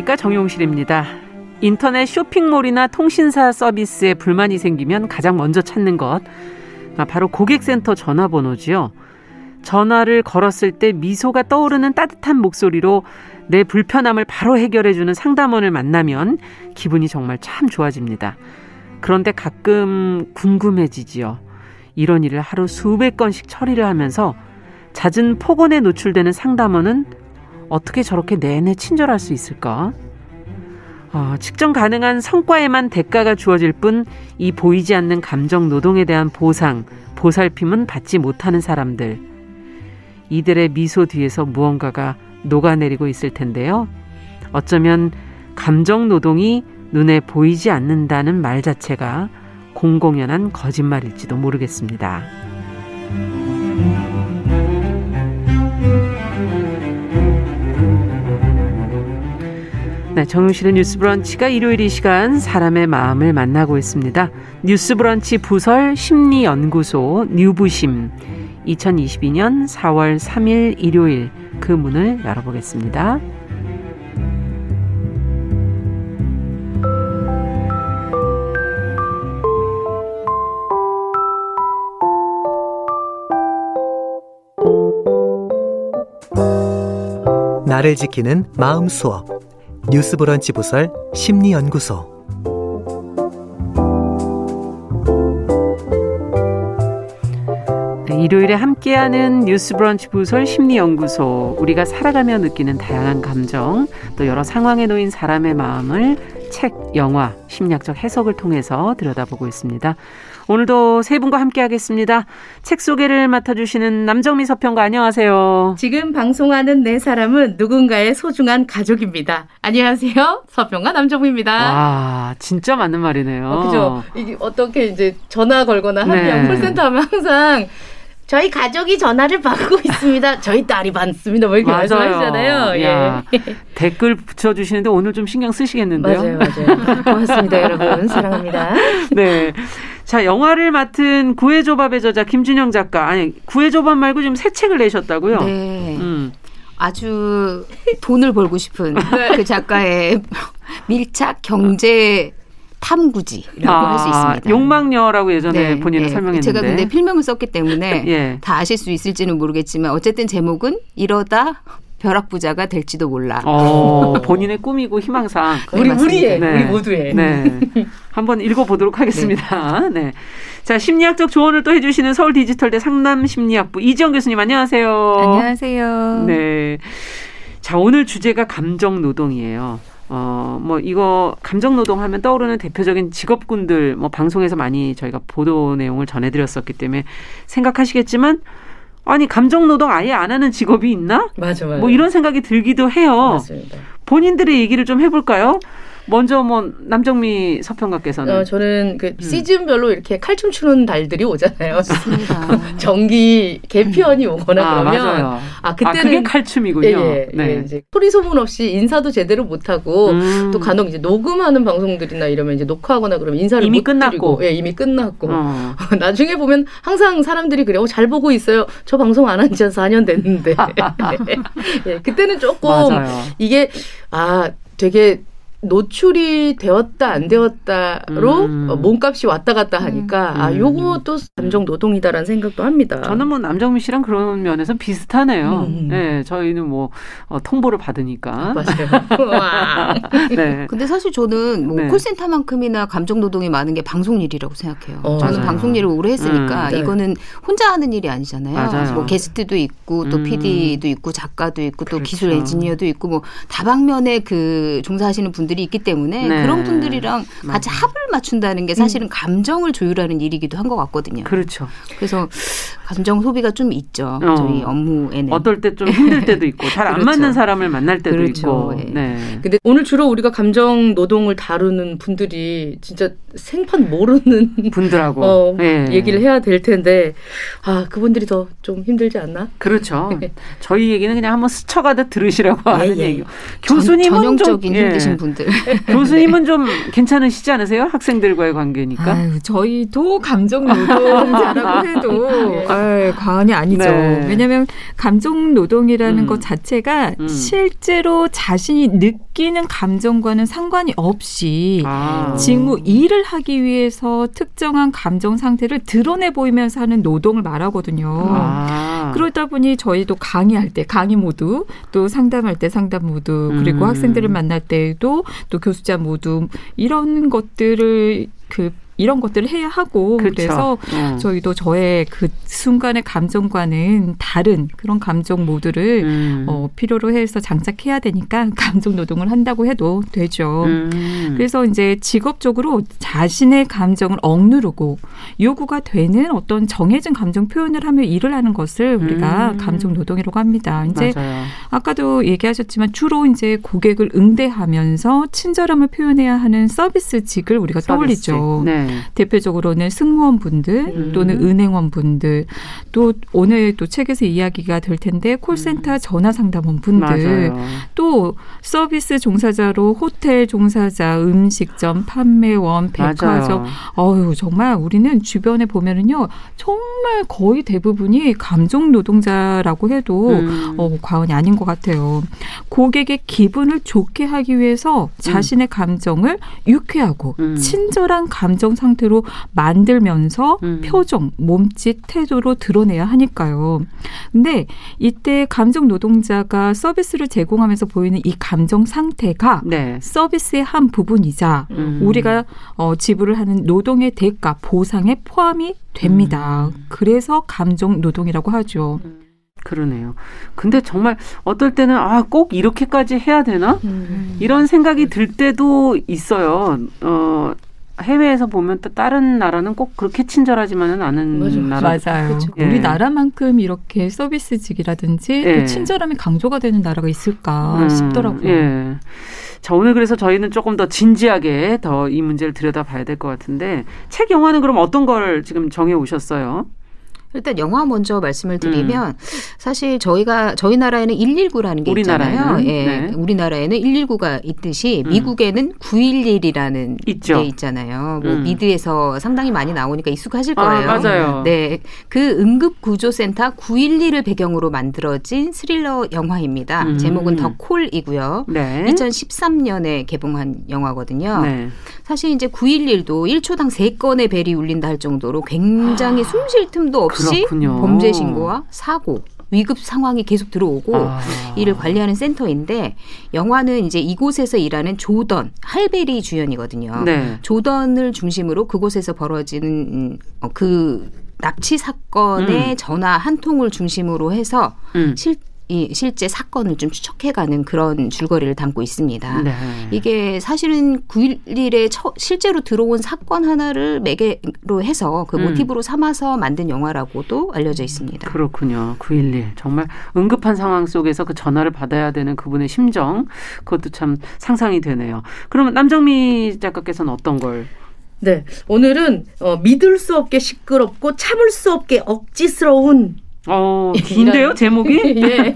안녕하십니까 정용실입니다. 인터넷 쇼핑몰이나 통신사 서비스에 불만이 생기면 가장 먼저 찾는 것 아, 바로 고객센터 전화번호지요. 전화를 걸었을 때 미소가 떠오르는 따뜻한 목소리로 내 불편함을 바로 해결해주는 상담원을 만나면 기분이 정말 참 좋아집니다. 그런데 가끔 궁금해지지요. 이런 일을 하루 수백 건씩 처리를 하면서 잦은 폭언에 노출되는 상담원은 어떻게 저렇게 내내 친절할 수 있을까? 어, 측정 가능한 성과에만 대가가 주어질 뿐 이 보이지 않는 감정 노동에 대한 보상, 보살핌은 받지 못하는 사람들. 이들의 미소 뒤에서 무언가가 녹아내리고 있을 텐데요. 어쩌면 감정 노동이 눈에 보이지 않는다는 말 자체가 공공연한 거짓말일지도 모르겠습니다. 네, 정용실의 뉴스 브런치가 일요일 이 시간 사람의 마음을 만나고 있습니다. 뉴스 브런치 부설 심리연구소 뉴부심 2022년 4월 3일 일요일 그 문을 열어보겠습니다. 나를 지키는 마음 수업 뉴스 브런치 부설 심리연구소 네, 일요일에 함께하는 뉴스 브런치 부설 심리연구소 우리가 살아가며 느끼는 다양한 감정 또 여러 상황에 놓인 사람의 마음을 책, 영화, 심리학적 해석을 통해서 들여다보고 있습니다. 오늘도 세 분과 함께 하겠습니다. 책 소개를 맡아주시는 남정미 서평가 안녕하세요. 지금 방송하는 네 사람은 누군가의 소중한 가족입니다. 안녕하세요. 서평가 남정미입니다. 와, 진짜 맞는 말이네요. 어, 그죠? 이게 어떻게 이제 전화 걸거나 하면 네. 콜센터 하면 항상 저희 가족이 전화를 받고 있습니다. 저희 딸이 받습니다. 뭐 이렇게 말씀하시잖아요. 예. 댓글 붙여주시는데 오늘 좀 신경 쓰시겠는데요. 맞아요, 맞아요. 고맙습니다, 여러분. 사랑합니다. 네. 자, 영화를 맡은 구해조밥의 저자 김준영 작가. 아니, 구해조밥 말고 지금 새 책을 내셨다고요? 네. 음. 아주 돈을 벌고 싶은 네. 그 작가의 밀착 경제 탐구지라고 아, 할수 있습니다. 욕망녀라고 예전에 네, 본인은 네. 설명했는데 제가 근데 필명을 썼기 때문에 예. 다 아실 수 있을지는 모르겠지만 어쨌든 제목은 이러다 벼락부자가 될지도 몰라. 어, 본인의 꿈이고 희망상. 우리 우리의 네. 우리 모두의. 네. 한번 읽어보도록 하겠습니다. 네. 네. 자 심리학적 조언을 또 해주시는 서울 디지털대 상남 심리학부 이지영 교수님 안녕하세요. 안녕하세요. 네. 자 오늘 주제가 감정 노동이에요. 어, 뭐, 이거, 감정 노동하면 떠오르는 대표적인 직업군들, 뭐, 방송에서 많이 저희가 보도 내용을 전해드렸었기 때문에 생각하시겠지만, 아니, 감정 노동 아예 안 하는 직업이 있나? 맞아, 맞아. 뭐, 이런 생각이 들기도 해요. 맞습니다. 본인들의 얘기를 좀 해볼까요? 먼저 뭐 남정미 서평가께서는 어, 저는 그 음. 시즌별로 이렇게 칼춤 추는 달들이 오잖아요. 정기 개편이 오거나 아, 그러면 맞아요. 아 그때는 아, 그게 칼춤이군요. 예, 예, 네. 예, 이제 소리 소문 없이 인사도 제대로 못 하고 음. 또 간혹 이제 녹음하는 방송들이나 이러면 이제 녹화하거나 그러면 인사를 이미 못 끝났고 드리고, 예, 이미 끝났고 어. 나중에 보면 항상 사람들이 그래요. 어, 잘 보고 있어요. 저 방송 안 한 지 한 4년 됐는데 예, 그때는 조금 맞아요. 이게 아 되게 노출이 되었다 안 되었다로 음. 어, 몸값이 왔다 갔다 하니까 음. 아 요것도 감정 노동이다라는 생각도 합니다. 저는 뭐 남정민 씨랑 그런 면에서 비슷하네요. 음. 네, 저희는 뭐 어, 통보를 받으니까. 맞아요. 네. 근데 사실 저는 뭐 네. 콜센터만큼이나 감정 노동이 많은 게 방송 일이라고 생각해요. 어, 저는 맞아요. 방송 일을 오래 했으니까 음. 네. 이거는 혼자 하는 일이 아니잖아요. 맞아요. 뭐 게스트도 있고 또 PD도 음. 있고 작가도 있고 또 그렇죠. 기술 엔지니어도 있고 뭐 다방면에 그 종사하시는 분들 분들이 있기 때문에 네. 그런 분들이랑 같이 맞아. 합을 맞춘다는 게 사실은 음. 감정을 조율하는 일이기도 한 것 같거든요. 그렇죠. 그래서 감정 소비가 좀 있죠. 어. 저희 업무에는. 어떨 때 좀 힘들 때도 있고 잘안 그렇죠. 맞는 사람을 만날 때도 그렇죠. 있고. 네. 네. 근데 오늘 주로 우리가 감정 노동을 다루는 분들이 진짜 생판 모르는 분들하고 어, 네. 얘기를 해야 될 텐데 아 그분들이 더 좀 힘들지 않나? 그렇죠. 저희 얘기는 그냥 한번 스쳐가듯 들으시라고 예, 하는 예. 얘기. 교수님은 전, 전형적인 좀, 힘드신 예. 분들. 교수님은 좀 괜찮으시지 않으세요? 학생들과의 관계니까. 아유, 저희도 감정 노동자라고 해도 아, 아, 과언이 아니죠. 네. 왜냐하면 감정 노동이라는 음. 것 자체가 음. 실제로 자신이 느끼는 감정과는 상관이 없이 아. 직무 일을 하기 위해서 특정한 감정 상태를 드러내 보이면서 하는 노동을 말하거든요. 아. 그러다 보니 저희도 강의할 때 강의 모두 또 상담할 때 상담 모두 그리고 음. 학생들을 만날 때에도 또 교수자 모두 이런 것들을 그 이런 것들을 해야 하고 그렇죠. 그래서 음. 저희도 저의 그 순간의 감정과는 다른 그런 감정 모드를 음. 어, 필요로 해서 장착해야 되니까 감정 노동을 한다고 해도 되죠. 음. 그래서 이제 직업적으로 자신의 감정을 억누르고 요구가 되는 어떤 정해진 감정 표현을 하며 일을 하는 것을 우리가 음. 감정 노동이라고 합니다. 이제 맞아요. 아까도 얘기하셨지만 주로 이제 고객을 응대하면서 친절함을 표현해야 하는 서비스직을 우리가 서비스직. 떠올리죠. 네. 대표적으로는 승무원분들 음. 또는 은행원분들 또 오늘 또 책에서 이야기가 될 텐데 콜센터 음. 전화 상담원분들 또 서비스 종사자로 호텔 종사자, 음식점 판매원, 백화점 어유 정말 우리는 주변에 보면은요 정말 거의 대부분이 감정 노동자라고 해도 음. 어, 과언이 아닌 것 같아요. 고객의 기분을 좋게 하기 위해서 자신의 감정을 유쾌하고 음. 친절한 감정 상태로 만들면서 음. 표정, 몸짓, 태도로 드러내야 하니까요. 근데 이때 감정 노동자가 서비스를 제공하면서 보이는 이 감정 상태가 네. 서비스의 한 부분이자 음. 우리가 어, 지불을 하는 노동의 대가, 보상에 포함이 됩니다. 음. 그래서 감정 노동이라고 하죠. 음. 그러네요. 근데 정말 어떨 때는 아, 꼭 이렇게까지 해야 되나? 음. 이런 생각이 들 때도 있어요. 어, 해외에서 보면 또 다른 나라는 꼭 그렇게 친절하지만은 않은 맞아, 나라. 맞아요. 예. 우리나라만큼 이렇게 서비스직이라든지 예. 친절함이 강조가 되는 나라가 있을까 음, 싶더라고요. 예. 자, 오늘 그래서 저희는 조금 더 진지하게 더 이 문제를 들여다봐야 될 것 같은데 책 영화는 그럼 어떤 걸 지금 정해 오셨어요? 일단 영화 먼저 말씀을 드리면 음. 사실 저희가 저희 나라에는 119라는 게 있잖아요. 예. 네. 우리나라에는 119가 있듯이 음. 미국에는 911이라는 있죠. 게 있잖아요. 뭐 음. 미드에서 상당히 많이 나오니까 익숙하실 아, 거예요. 아, 맞아요. 네. 그 응급 구조 센터 911을 배경으로 만들어진 스릴러 영화입니다. 음. 제목은 더 콜이고요. 네. 2013년에 개봉한 영화거든요. 네. 사실 이제 911도 1초당 3건의 벨이 울린다 할 정도로 굉장히 아. 숨쉴 틈도 없이 없이 그렇군요. 범죄 신고와 사고 위급 상황이 계속 들어오고 아. 이를 관리하는 센터인데 영화는 이제 이곳에서 일하는 조던 할베리 주연이거든요. 네. 조던을 중심으로 그곳에서 벌어지는 음, 어, 그 납치 사건의 음. 전화 한 통을 중심으로 해서 음. 실 이 실제 사건을 좀 추적해가는 그런 줄거리를 담고 있습니다. 네. 이게 사실은 9.11에 처, 실제로 들어온 사건 하나를 매개로 해서 그 음. 모티브로 삼아서 만든 영화라고도 알려져 있습니다. 그렇군요. 9.11 정말 응급한 상황 속에서 그 전화를 받아야 되는 그분의 심정 그것도 참 상상이 되네요. 그러면 남정미 작가께서는 어떤 걸 네, 오늘은 어, 믿을 수 없게 시끄럽고 참을 수 없게 억지스러운 어, 긴데요, 제목이? 예.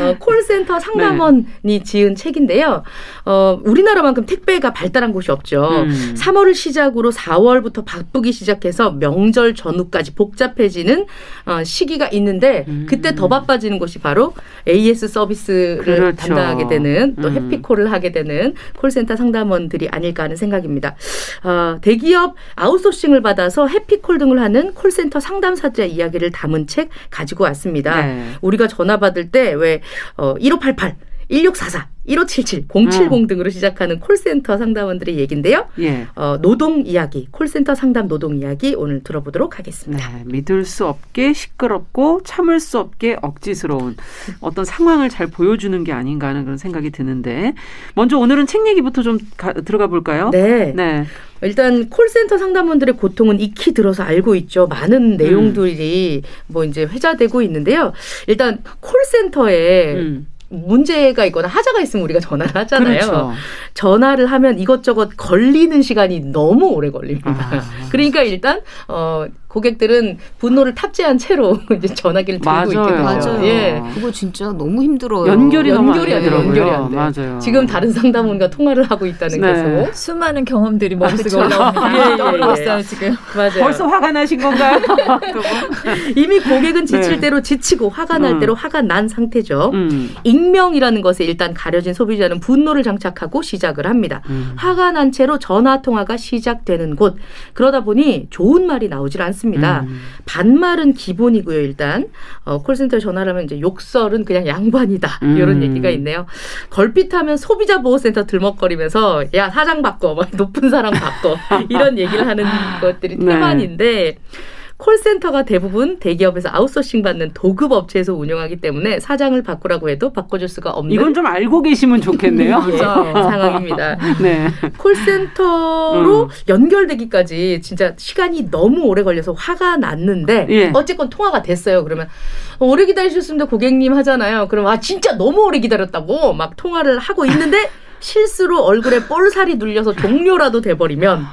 어, 콜센터 상담원이 네. 지은 책인데요. 어, 우리나라만큼 택배가 발달한 곳이 없죠. 음. 3월을 시작으로 4월부터 바쁘기 시작해서 명절 전후까지 복잡해지는 어, 시기가 있는데 음. 그때 더 바빠지는 곳이 바로 AS 서비스를 그렇죠. 담당하게 되는 또 음. 해피콜을 하게 되는 콜센터 상담원들이 아닐까 하는 생각입니다. 어, 대기업 아웃소싱을 받아서 해피콜 등을 하는 콜센터 상담사자 이야기를 담은 책 가지고 왔습니다. 네. 우리가 전화 받을 때 왜 어, 1588 1644, 1577, 070 음. 등으로 시작하는 콜센터 상담원들의 얘기인데요. 예. 어, 노동 이야기, 콜센터 상담 노동 이야기 오늘 들어보도록 하겠습니다. 네, 믿을 수 없게 시끄럽고 참을 수 없게 억지스러운 어떤 상황을 잘 보여주는 게 아닌가 하는 그런 생각이 드는데 먼저 오늘은 책 얘기부터 좀 가, 들어가 볼까요? 네. 네. 일단 콜센터 상담원들의 고통은 익히 들어서 알고 있죠. 많은 내용들이 음. 뭐 이제 회자되고 있는데요. 일단 콜센터에 음. 문제가 있거나 하자가 있으면 우리가 전화를 하잖아요. 그렇죠. 전화를 하면 이것저것 걸리는 시간이 너무 오래 걸립니다. 아. 그러니까 일단 어 고객들은 분노를 탑재한 채로 이제 전화기를 들고 맞아요. 있게 되죠. 맞아요. 예. 그거 진짜 너무 힘들어요. 연결이, 연결이 안안 돼요. 연결이 안 돼요. 맞아요. 지금 다른 상담원과 통화를 하고 있다는 네. 계속. 수많은 경험들이 머릿속에 그렇죠. 올라옵니다. 예, 예, 예. 있어요 지금. 맞아요. 벌써 화가 나신 건가요? 이미 고객은 지칠 네. 대로 지치고 화가 날 음. 대로 화가 난 상태죠. 음. 익명이라는 것에 일단 가려진 소비자는 분노를 장착하고 시작을 합니다. 음. 화가 난 채로 전화 통화가 시작되는 곳. 그러다 보니 좋은 말이 나오질 않습니다. 음. 반말은 기본이고요. 일단 어, 콜센터 전화를 하면 이제 욕설은 그냥 양반이다 음. 이런 얘기가 있네요. 걸핏하면 소비자 보호센터 들먹거리면서 야 사장 바꿔, 막 높은 사람 바꿔 이런 얘기를 하는 것들이 네. 태만인데. 콜센터가 대부분 대기업에서 아웃소싱 받는 도급 업체에서 운영하기 때문에 사장을 바꾸라고 해도 바꿔줄 수가 없는 이건 좀 알고 계시면 좋겠네요. 예, 상황입니다. 네. 콜센터로 음. 연결되기까지 진짜 시간이 너무 오래 걸려서 화가 났는데 예. 어쨌건 통화가 됐어요. 그러면 어, 오래 기다리셨습니다, 고객님 하잖아요. 그럼 아 진짜 너무 오래 기다렸다고 막 통화를 하고 있는데 실수로 얼굴에 볼살이 눌려서 종료라도 돼버리면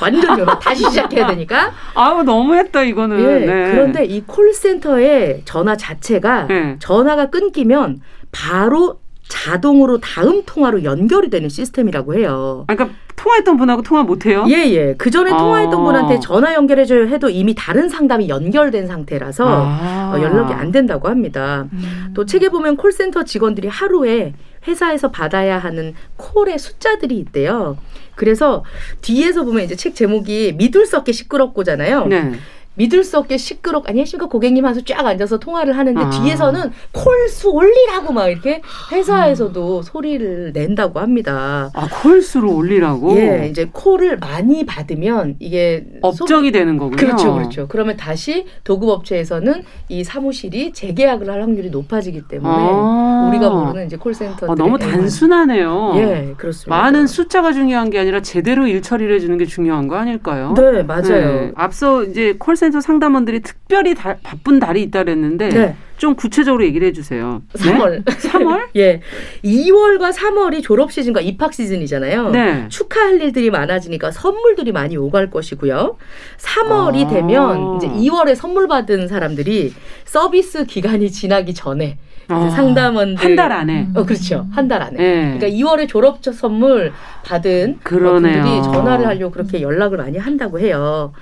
완전 전화 다시 시작해야 되니까. 아우 너무했다 이거는. 예. 네. 그런데 이 콜센터의 전화 자체가 네. 전화가 끊기면 바로 자동으로 다음 통화로 연결이 되는 시스템이라고 해요. 아, 그러니까 통화했던 분하고 통화 못 해요? 예, 예. 그 전에 아. 통화했던 분한테 전화 연결해줘야 해도 이미 다른 상담이 연결된 상태라서 아. 어, 연락이 안 된다고 합니다. 또 책에 보면 콜센터 직원들이 하루에 회사에서 받아야 하는 콜의 숫자들이 있대요. 그래서 뒤에서 보면 이제 책 제목이 수 없게 시끄럽고잖아요. 네. 믿을 수 없게 시끄럽 안녕하십니까 고객님 하면서 쫙 앉아서 통화를 하는데 아. 뒤에서는 콜수 올리라고 막 이렇게 회사에서도 소리를 낸다고 합니다. 아 콜수로 올리라고. 예, 이제 콜을 많이 받으면 이게 업적이 되는 거군요. 그렇죠, 그렇죠. 그러면 다시 도급 업체에서는 이 사무실이 재계약을 할 확률이 높아지기 때문에 아. 우리가 모르는 이제 콜센터 아, 너무 단순하네요. 예, 그렇습니다. 많은 숫자가 중요한 게 아니라 제대로 일 처리를 해주는 게 중요한 거 아닐까요? 네, 맞아요. 네. 앞서 이제 콜 센터 상담원들이 특별히 다- 바쁜 달이 있다 그랬는데 네. 좀 구체적으로 얘기를 해주세요. 3월. 3월? 예. 2월과 3월이 졸업 시즌과 입학 시즌이잖아요. 네. 축하할 일들이 많아지니까 선물들이 많이 오갈 것이고요. 3월이 아. 되면 이제 2월에 선물 받은 사람들이 서비스 기간이 지나기 전에 아, 상담원들 한 달 안에. 어 그렇죠 한 달 안에 네. 그러니까 2월에 졸업 선물 받은 그러네요. 분들이 전화를 하려고 그렇게 연락을 많이 한다고 해요.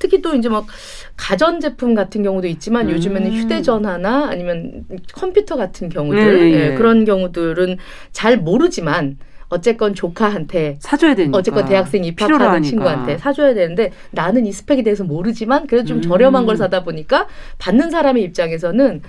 특히 또 이제 막 가전 제품 같은 경우도 있지만 음. 요즘에는 휴대전화나 아니면 컴퓨터 같은 경우들 네, 예, 예. 그런 경우들은 잘 모르지만 어쨌건 조카한테 사줘야 되니까. 어쨌건 대학생 입학하는. 친구한테 사줘야 되는데 나는 이 스펙에 대해서 모르지만 그래도 좀 음. 저렴한 걸 사다 보니까 받는 사람의 입장에서는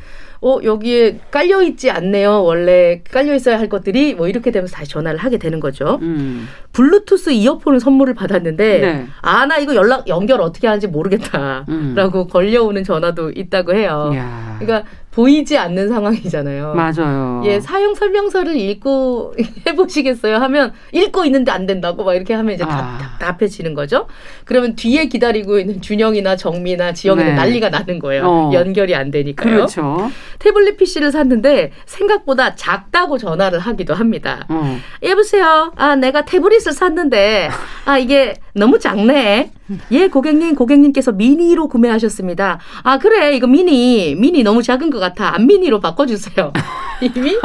어 여기에 깔려 있지 않네요 원래 깔려 있어야 할 것들이 뭐 이렇게 되면서 다시 전화를 하게 되는 거죠 음. 블루투스 이어폰을 선물을 받았는데 네. 아나 이거 연락 연결 어떻게 하는지 모르겠다라고 음. 걸려오는 전화도 있다고 해요 이야. 그러니까 보이지 않는 상황이잖아요 맞아요. 예, 사용 설명서를 읽고 해보시겠어요? 하면 읽고 있는데 안 된다고 막 이렇게 하면 이제 아. 답, 답답해지는 거죠. 그러면 뒤에 기다리고 있는 준영이나 정미나 지영이는 네. 난리가 나는 거예요. 어. 연결이 안 되니까요. 그렇죠. 태블릿 PC를 샀는데 생각보다 작다고 전화를 하기도 합니다. 어. 여보세요. 아, 내가 태블릿 을 샀는데 아 이게 너무 작네. 예, 고객님, 고객님께서 미니로 구매하셨습니다. 아, 그래, 이거 미니, 미니 너무 작은 것 같아. 안 미니로 바꿔주세요. 이미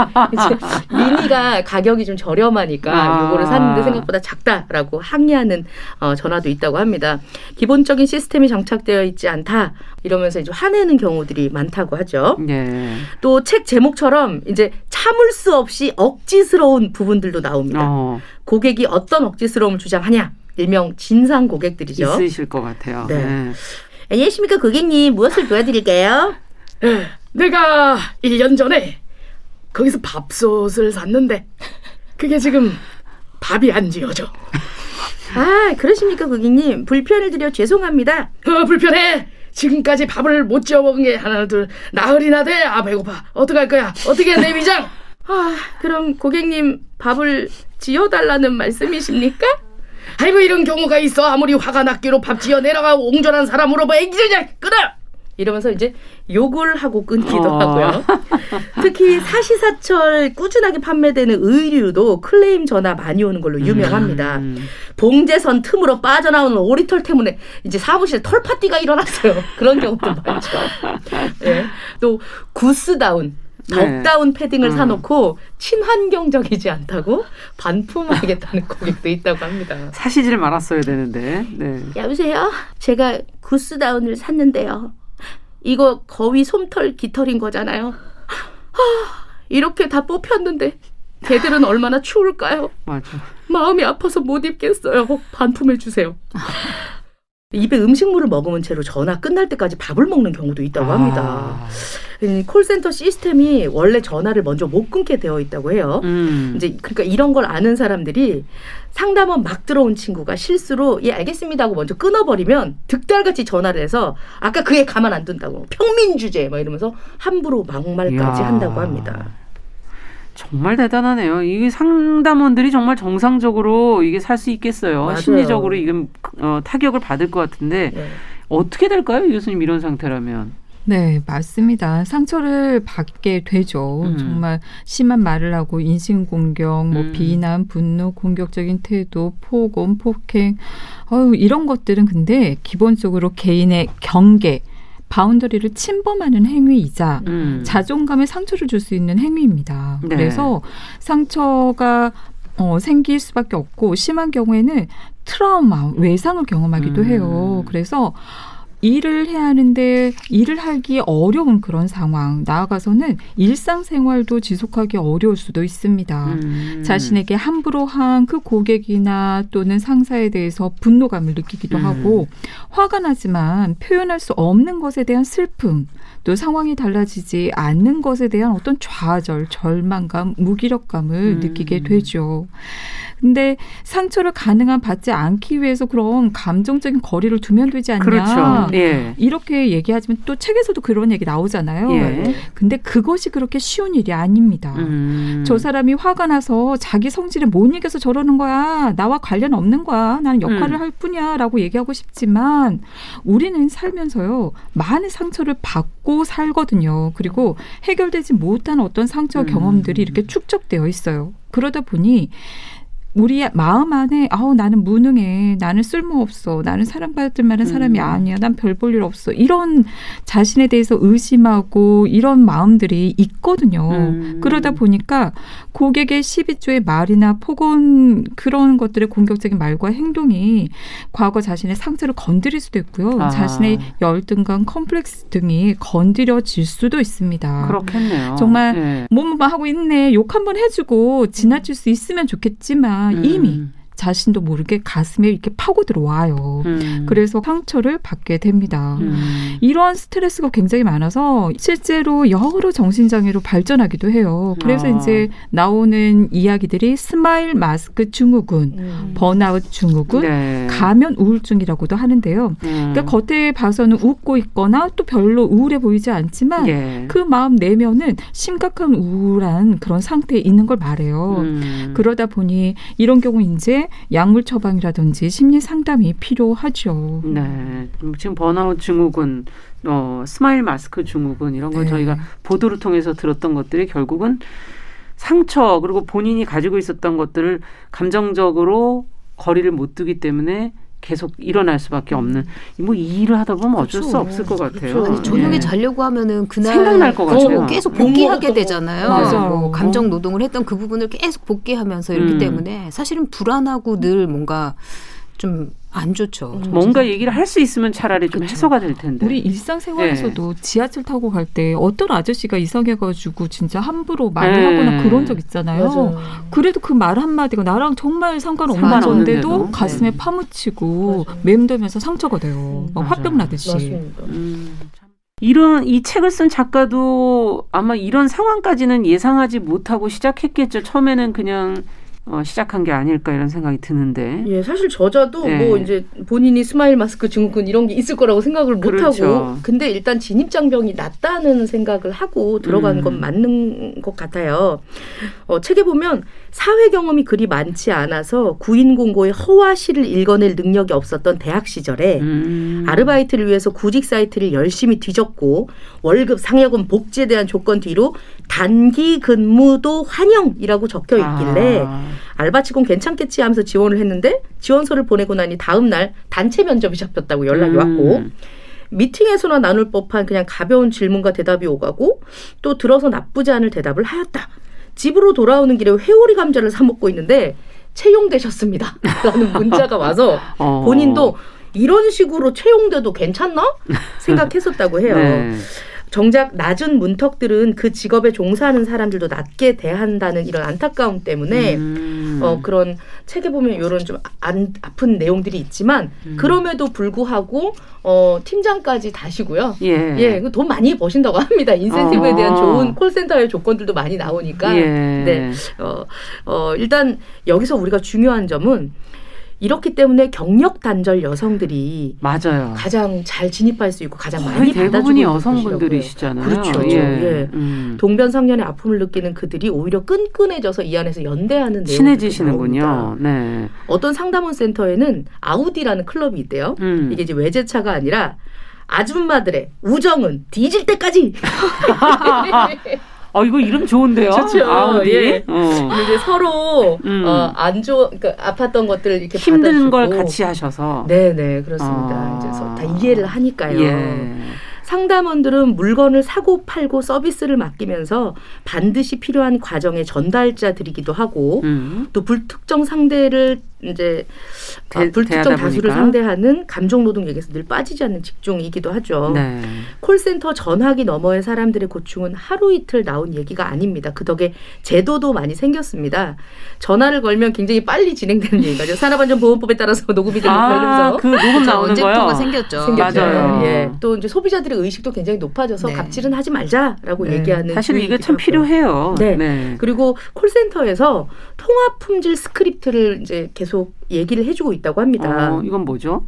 미니가 가격이 좀 저렴하니까 아. 이거를 샀는데 생각보다 작다라고 항의하는 어, 전화도 있다고 합니다. 기본적인 시스템이 장착되어 있지 않다 이러면서 이제 화내는 경우들이 많다고 하죠. 예. 또책 제목처럼 이제 참을 수 없이 억지스러운 부분들도 나옵니다. 어, 고객이 어떤 억지스러움을 주장하냐? 일명 진상 고객들이죠. 있으실 것 같아요. 네. 네. 안녕하십니까 고객님 무엇을 도와드릴까요? 예, 내가 1년 전에 거기서 밥솥을 샀는데 그게 지금 밥이 안 지어져. 아 그러십니까 고객님 불편을 드려 죄송합니다. 어, 불편해. 지금까지 밥을 못 지어 먹은 게 하나 둘 나흘이나 돼. 아 배고파. 어떡할 거야? 어떻게 해, 내 위장? 아 그럼 고객님 밥을 지어달라는 말씀이십니까? 아이고 이런 경우가 있어. 아무리 화가 났기로 밥 지어 내려가고 옹졸한 사람으로 뭐 애기냐 끊어. 이러면서 이제 욕을 하고 끊기도 어. 하고요. 특히 사시사철 꾸준하게 판매되는 의류도 클레임 전화 많이 오는 걸로 유명합니다. 음. 봉제선 틈으로 빠져나오는 오리털 때문에 이제 사무실에 털파티가 일어났어요. 그런 경우도 많죠. 네. 또 구스다운 덕다운 네. 패딩을 음. 사놓고 친환경적이지 않다고 반품하겠다는 고객도 있다고 합니다. 사시질 말았어야 되는데. 네. 여보세요? 제가 구스다운을 샀는데요. 이거 거위 솜털 깃털인 거잖아요. 하, 이렇게 다 뽑혔는데 걔들은 얼마나 추울까요? 맞아. 마음이 아파서 못 입겠어요. 반품해 주세요. 입에 음식물을 머금은 채로 전화 끝날 때까지 밥을 먹는 경우도 있다고 합니다. 아. 콜센터 시스템이 원래 전화를 먼저 못 끊게 되어 있다고 해요. 음. 이제 그러니까 이런 걸 아는 사람들이 상담원 막 들어온 친구가 실수로 예 알겠습니다 하고 먼저 끊어버리면 득달같이 전화를 해서 아까 그게 가만 안 둔다고 평민 주제 막 이러면서 함부로 막말까지 야. 한다고 합니다. 정말 대단하네요. 이게 상담원들이 정말 정상적으로 이게 살 수 있겠어요. 맞아요. 심리적으로 이건 어, 타격을 받을 것 같은데 네. 어떻게 될까요, 교수님 이런 상태라면? 네, 맞습니다. 상처를 받게 되죠. 음. 정말 심한 말을 하고 인신공격, 뭐 음. 비난, 분노, 공격적인 태도, 폭언, 폭행, 어유 이런 것들은 근데 기본적으로 개인의 경계, 바운더리를 침범하는 행위이자 음. 자존감에 상처를 줄 수 있는 행위입니다. 네. 그래서 상처가 어, 생길 수밖에 없고 심한 경우에는 트라우마, 외상을 경험하기도 음. 해요. 그래서 일을 해야 하는데 일을 하기 어려운 그런 상황 나아가서는 일상생활도 지속하기 어려울 수도 있습니다. 음. 자신에게 함부로 한 그 고객이나 또는 상사에 대해서 분노감을 느끼기도 음. 하고 화가 나지만 표현할 수 없는 것에 대한 슬픔 또 상황이 달라지지 않는 것에 대한 어떤 좌절, 절망감, 무기력감을 음. 느끼게 되죠. 근데 상처를 가능한 받지 않기 위해서 그럼 감정적인 거리를 두면 되지 않냐. 그렇죠. 예. 이렇게 얘기하지만 또 책에서도 그런 얘기 나오잖아요. 예. 근데 그것이 그렇게 쉬운 일이 아닙니다. 음. 저 사람이 화가 나서 자기 성질에 못 이겨서 저러는 거야. 나와 관련 없는 거야. 나는 역할을 음. 할 뿐이야. 라고 얘기하고 싶지만 우리는 살면서요. 많은 상처를 받고 살거든요. 그리고 해결되지 못한 어떤 상처 음. 경험들이 이렇게 축적되어 있어요. 그러다 보니 우리 마음 안에 아우 나는 무능해. 나는 쓸모없어. 나는 사랑받을 만한 사람이 음. 아니야. 난 별 볼 일 없어. 이런 자신에 대해서 의심하고 이런 마음들이 있거든요. 음. 그러다 보니까 고객의 12조의 말이나 폭언 그런 것들의 공격적인 말과 행동이 과거 자신의 상처를 건드릴 수도 있고요. 아. 자신의 열등감 컴플렉스 등이 건드려질 수도 있습니다. 그렇겠네요. 정말 네. 뭐뭐 하고 있네. 욕 한번 해주고 지나칠 수 있으면 좋겠지만 음. 이미 자신도 모르게 가슴에 이렇게 파고 들어와요. 음. 그래서 상처를 받게 됩니다. 음. 이러한 스트레스가 굉장히 많아서 실제로 여러 정신장애로 발전하기도 해요. 그래서 아. 이제 나오는 이야기들이 스마일 마스크 증후군, 음. 번아웃 증후군, 네. 가면 우울증이라고도 하는데요. 음. 그러니까 겉에 봐서는 웃고 있거나 또 별로 우울해 보이지 않지만 네. 그 마음 내면은 심각한 우울한 그런 상태에 있는 걸 말해요. 음. 그러다 보니 이런 경우 이제 약물 처방이라든지 심리 상담이 필요하죠. 네. 지금 번아웃 증후군, 어, 스마일 마스크 증후군 이런 걸 네. 저희가 보도를 통해서 들었던 것들이 결국은 상처 그리고 본인이 가지고 있었던 것들을 감정적으로 거리를 못 두기 때문에 계속 일어날 수밖에 없는 뭐 이 일을 하다 보면 어쩔 그렇죠. 수 없을 것 같아요. 그렇죠. 아니, 저녁에 예. 자려고 하면은 그날 생각날 것 같아요. 어, 계속 복기하게 되잖아요. 맞아. 뭐 감정 노동을 했던 그 부분을 계속 복기하면서 이렇기 음. 때문에 사실은 불안하고 늘 뭔가 좀 안 좋죠. 음, 뭔가 얘기를 할 수 있으면 차라리 좀 그쵸. 해소가 될 텐데. 우리 일상생활에서도 네. 지하철 타고 갈 때 어떤 아저씨가 이상해가지고 진짜 함부로 말을 네. 하거나 그런 적 있잖아요. 맞아요. 그래도 그 말 한마디가 나랑 정말 상관없는 건데도 가슴에 네. 파묻히고 맞아요. 맴돌면서 상처가 돼요. 막 화병 나듯이. 음, 이런 이 책을 쓴 작가도 아마 이런 상황까지는 예상하지 못하고 시작했겠죠. 처음에는 그냥 어, 시작한 게 아닐까 이런 생각이 드는데. 예, 사실 저자도 네. 뭐 이제 본인이 스마일 마스크 증후군 이런 게 있을 거라고 생각을 못 그렇죠. 하고 근데 일단 진입 장벽이 낮다는 생각을 하고 들어간 음. 건 맞는 것 같아요. 어, 책에 보면 사회 경험이 그리 많지 않아서 구인 공고의 허와 실을 읽어낼 능력이 없었던 대학 시절에 음. 아르바이트를 위해서 구직 사이트를 열심히 뒤졌고 월급 상여금 복지에 대한 조건 뒤로 단기 근무도 환영이라고 적혀 있길래 아. 알바치곤 괜찮겠지 하면서 지원을 했는데 지원서를 보내고 나니 다음 날 단체 면접이 잡혔다고 연락이 음. 왔고 미팅에서나 나눌 법한 그냥 가벼운 질문과 대답이 오가고 또 들어서 나쁘지 않을 대답을 하였다. 집으로 돌아오는 길에 회오리 감자를 사 먹고 있는데 채용되셨습니다. 라는 문자가 와서 어. 본인도 이런 식으로 채용돼도 괜찮나? 생각했었다고 해요. 네. 정작 낮은 문턱들은 그 직업에 종사하는 사람들도 낮게 대한다는 이런 안타까움 때문에 음. 어, 그런 책에 보면 이런 좀 안, 아픈 내용들이 있지만 음. 그럼에도 불구하고 어, 팀장까지 다시고요. 예. 예, 그돈 많이 버신다고 합니다. 인센티브에 어. 대한 좋은 콜센터의 조건들도 많이 나오니까. 예. 네. 어, 어, 일단 여기서 우리가 중요한 점은 이렇기 때문에 경력 단절 여성들이 맞아요. 가장 잘 진입할 수 있고 가장 많이 대부분이 여성분들이시잖아요. 그렇죠. 예. 예. 음. 동변상련의 아픔을 느끼는 그들이 오히려 끈끈해져서 이 안에서 연대하는 친해지시는군요. 네. 어떤 상담원 센터에는 아우디라는 클럽이 있대요. 음. 이게 이제 외제차가 아니라 아줌마들의 우정은 뒤질 때까지. 어 이거 이름 좋은데요. 좋죠. 아우디. 예. 어. 이제 서로 음. 어, 안 좋, 그러니까 아팠던 것들을 이렇게 힘든 받아주고. 걸 같이 하셔서. 네네 그렇습니다. 어. 이제 다 이해를 하니까요. 예. 상담원들은 물건을 사고 팔고 서비스를 맡기면서 반드시 필요한 과정의 전달자들이기도 하고 음. 또 불특정 상대를 이제 대, 아, 불특정 다수를 상대하는 감정 노동 얘기에서 늘 빠지지 않는 직종이기도 하죠. 네. 콜센터 전화기 너머의 사람들의 고충은 하루 이틀 나온 얘기가 아닙니다. 그 덕에 제도도 많이 생겼습니다. 전화를 걸면 굉장히 빨리 진행되는 얘기가죠. 산업안전보건법에 따라서 녹음이 되는 아, 그 녹음 나오는 거요. 생겼죠. 생겼죠. 맞아요. 예. 또 이제 소비자들의 의식도 굉장히 높아져서 네. 갑질은 하지 말자라고 네. 얘기하는 사실 이게 참 필요해요. 네. 네. 그리고 콜센터에서 통합 품질 스크립트를 이제 계속 계속 얘기를 해주고 있다고 합니다. 어, 이건 뭐죠?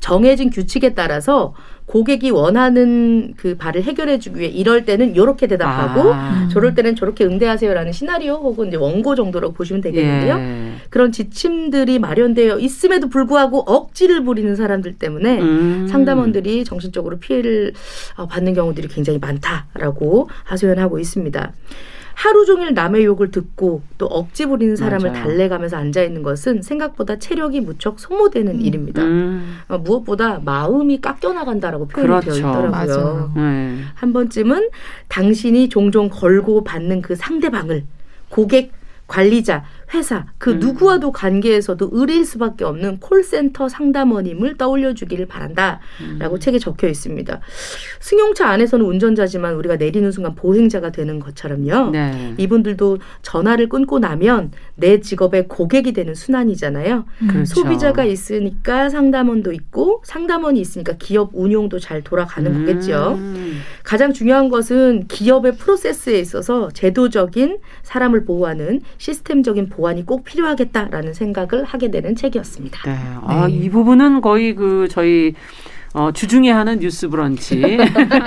정해진 규칙에 따라서 고객이 원하는 그 바를 해결해주기 위해 이럴 때는 이렇게 대답하고 아. 저럴 때는 저렇게 응대하세요라는 시나리오 혹은 이제 원고 정도로 보시면 되겠는데요. 예. 그런 지침들이 마련되어 있음에도 불구하고 억지를 부리는 사람들 때문에 음. 상담원들이 정신적으로 피해를 어, 받는 경우들이 굉장히 많다라고 하소연하고 있습니다. 하루 종일 남의 욕을 듣고 또 억지 부리는 사람을 맞아요. 달래가면서 앉아 있는 것은 생각보다 체력이 무척 소모되는 음. 일입니다. 음. 어, 무엇보다 마음이 깎여 나간다라고 표현이 그렇죠. 되어 있더라고요. 네. 한 번쯤은 당신이 종종 걸고 받는 그 상대방을 고객 관리자, 회사 그 음. 누구와도 관계에서도 의리일 수밖에 없는 콜센터 상담원임을 떠올려 주기를 바란다라고 음. 책에 적혀 있습니다. 승용차 안에서는 운전자지만 우리가 내리는 순간 보행자가 되는 것처럼요. 네. 이분들도 전화를 끊고 나면 내 직업의 고객이 되는 순환이잖아요. 음. 그렇죠. 소비자가 있으니까 상담원도 있고 상담원이 있으니까 기업 운용도 잘 돌아가는 음. 거겠죠. 가장 중요한 것은 기업의 프로세스에 있어서 제도적인 사람을 보호하는 시스템적인 보 완이 꼭 필요하겠다라는 생각을 하게 되는 책이었습니다. 네. 아, 네. 이 부분은 거의 그 저희 어, 주중에 하는 뉴스 브런치.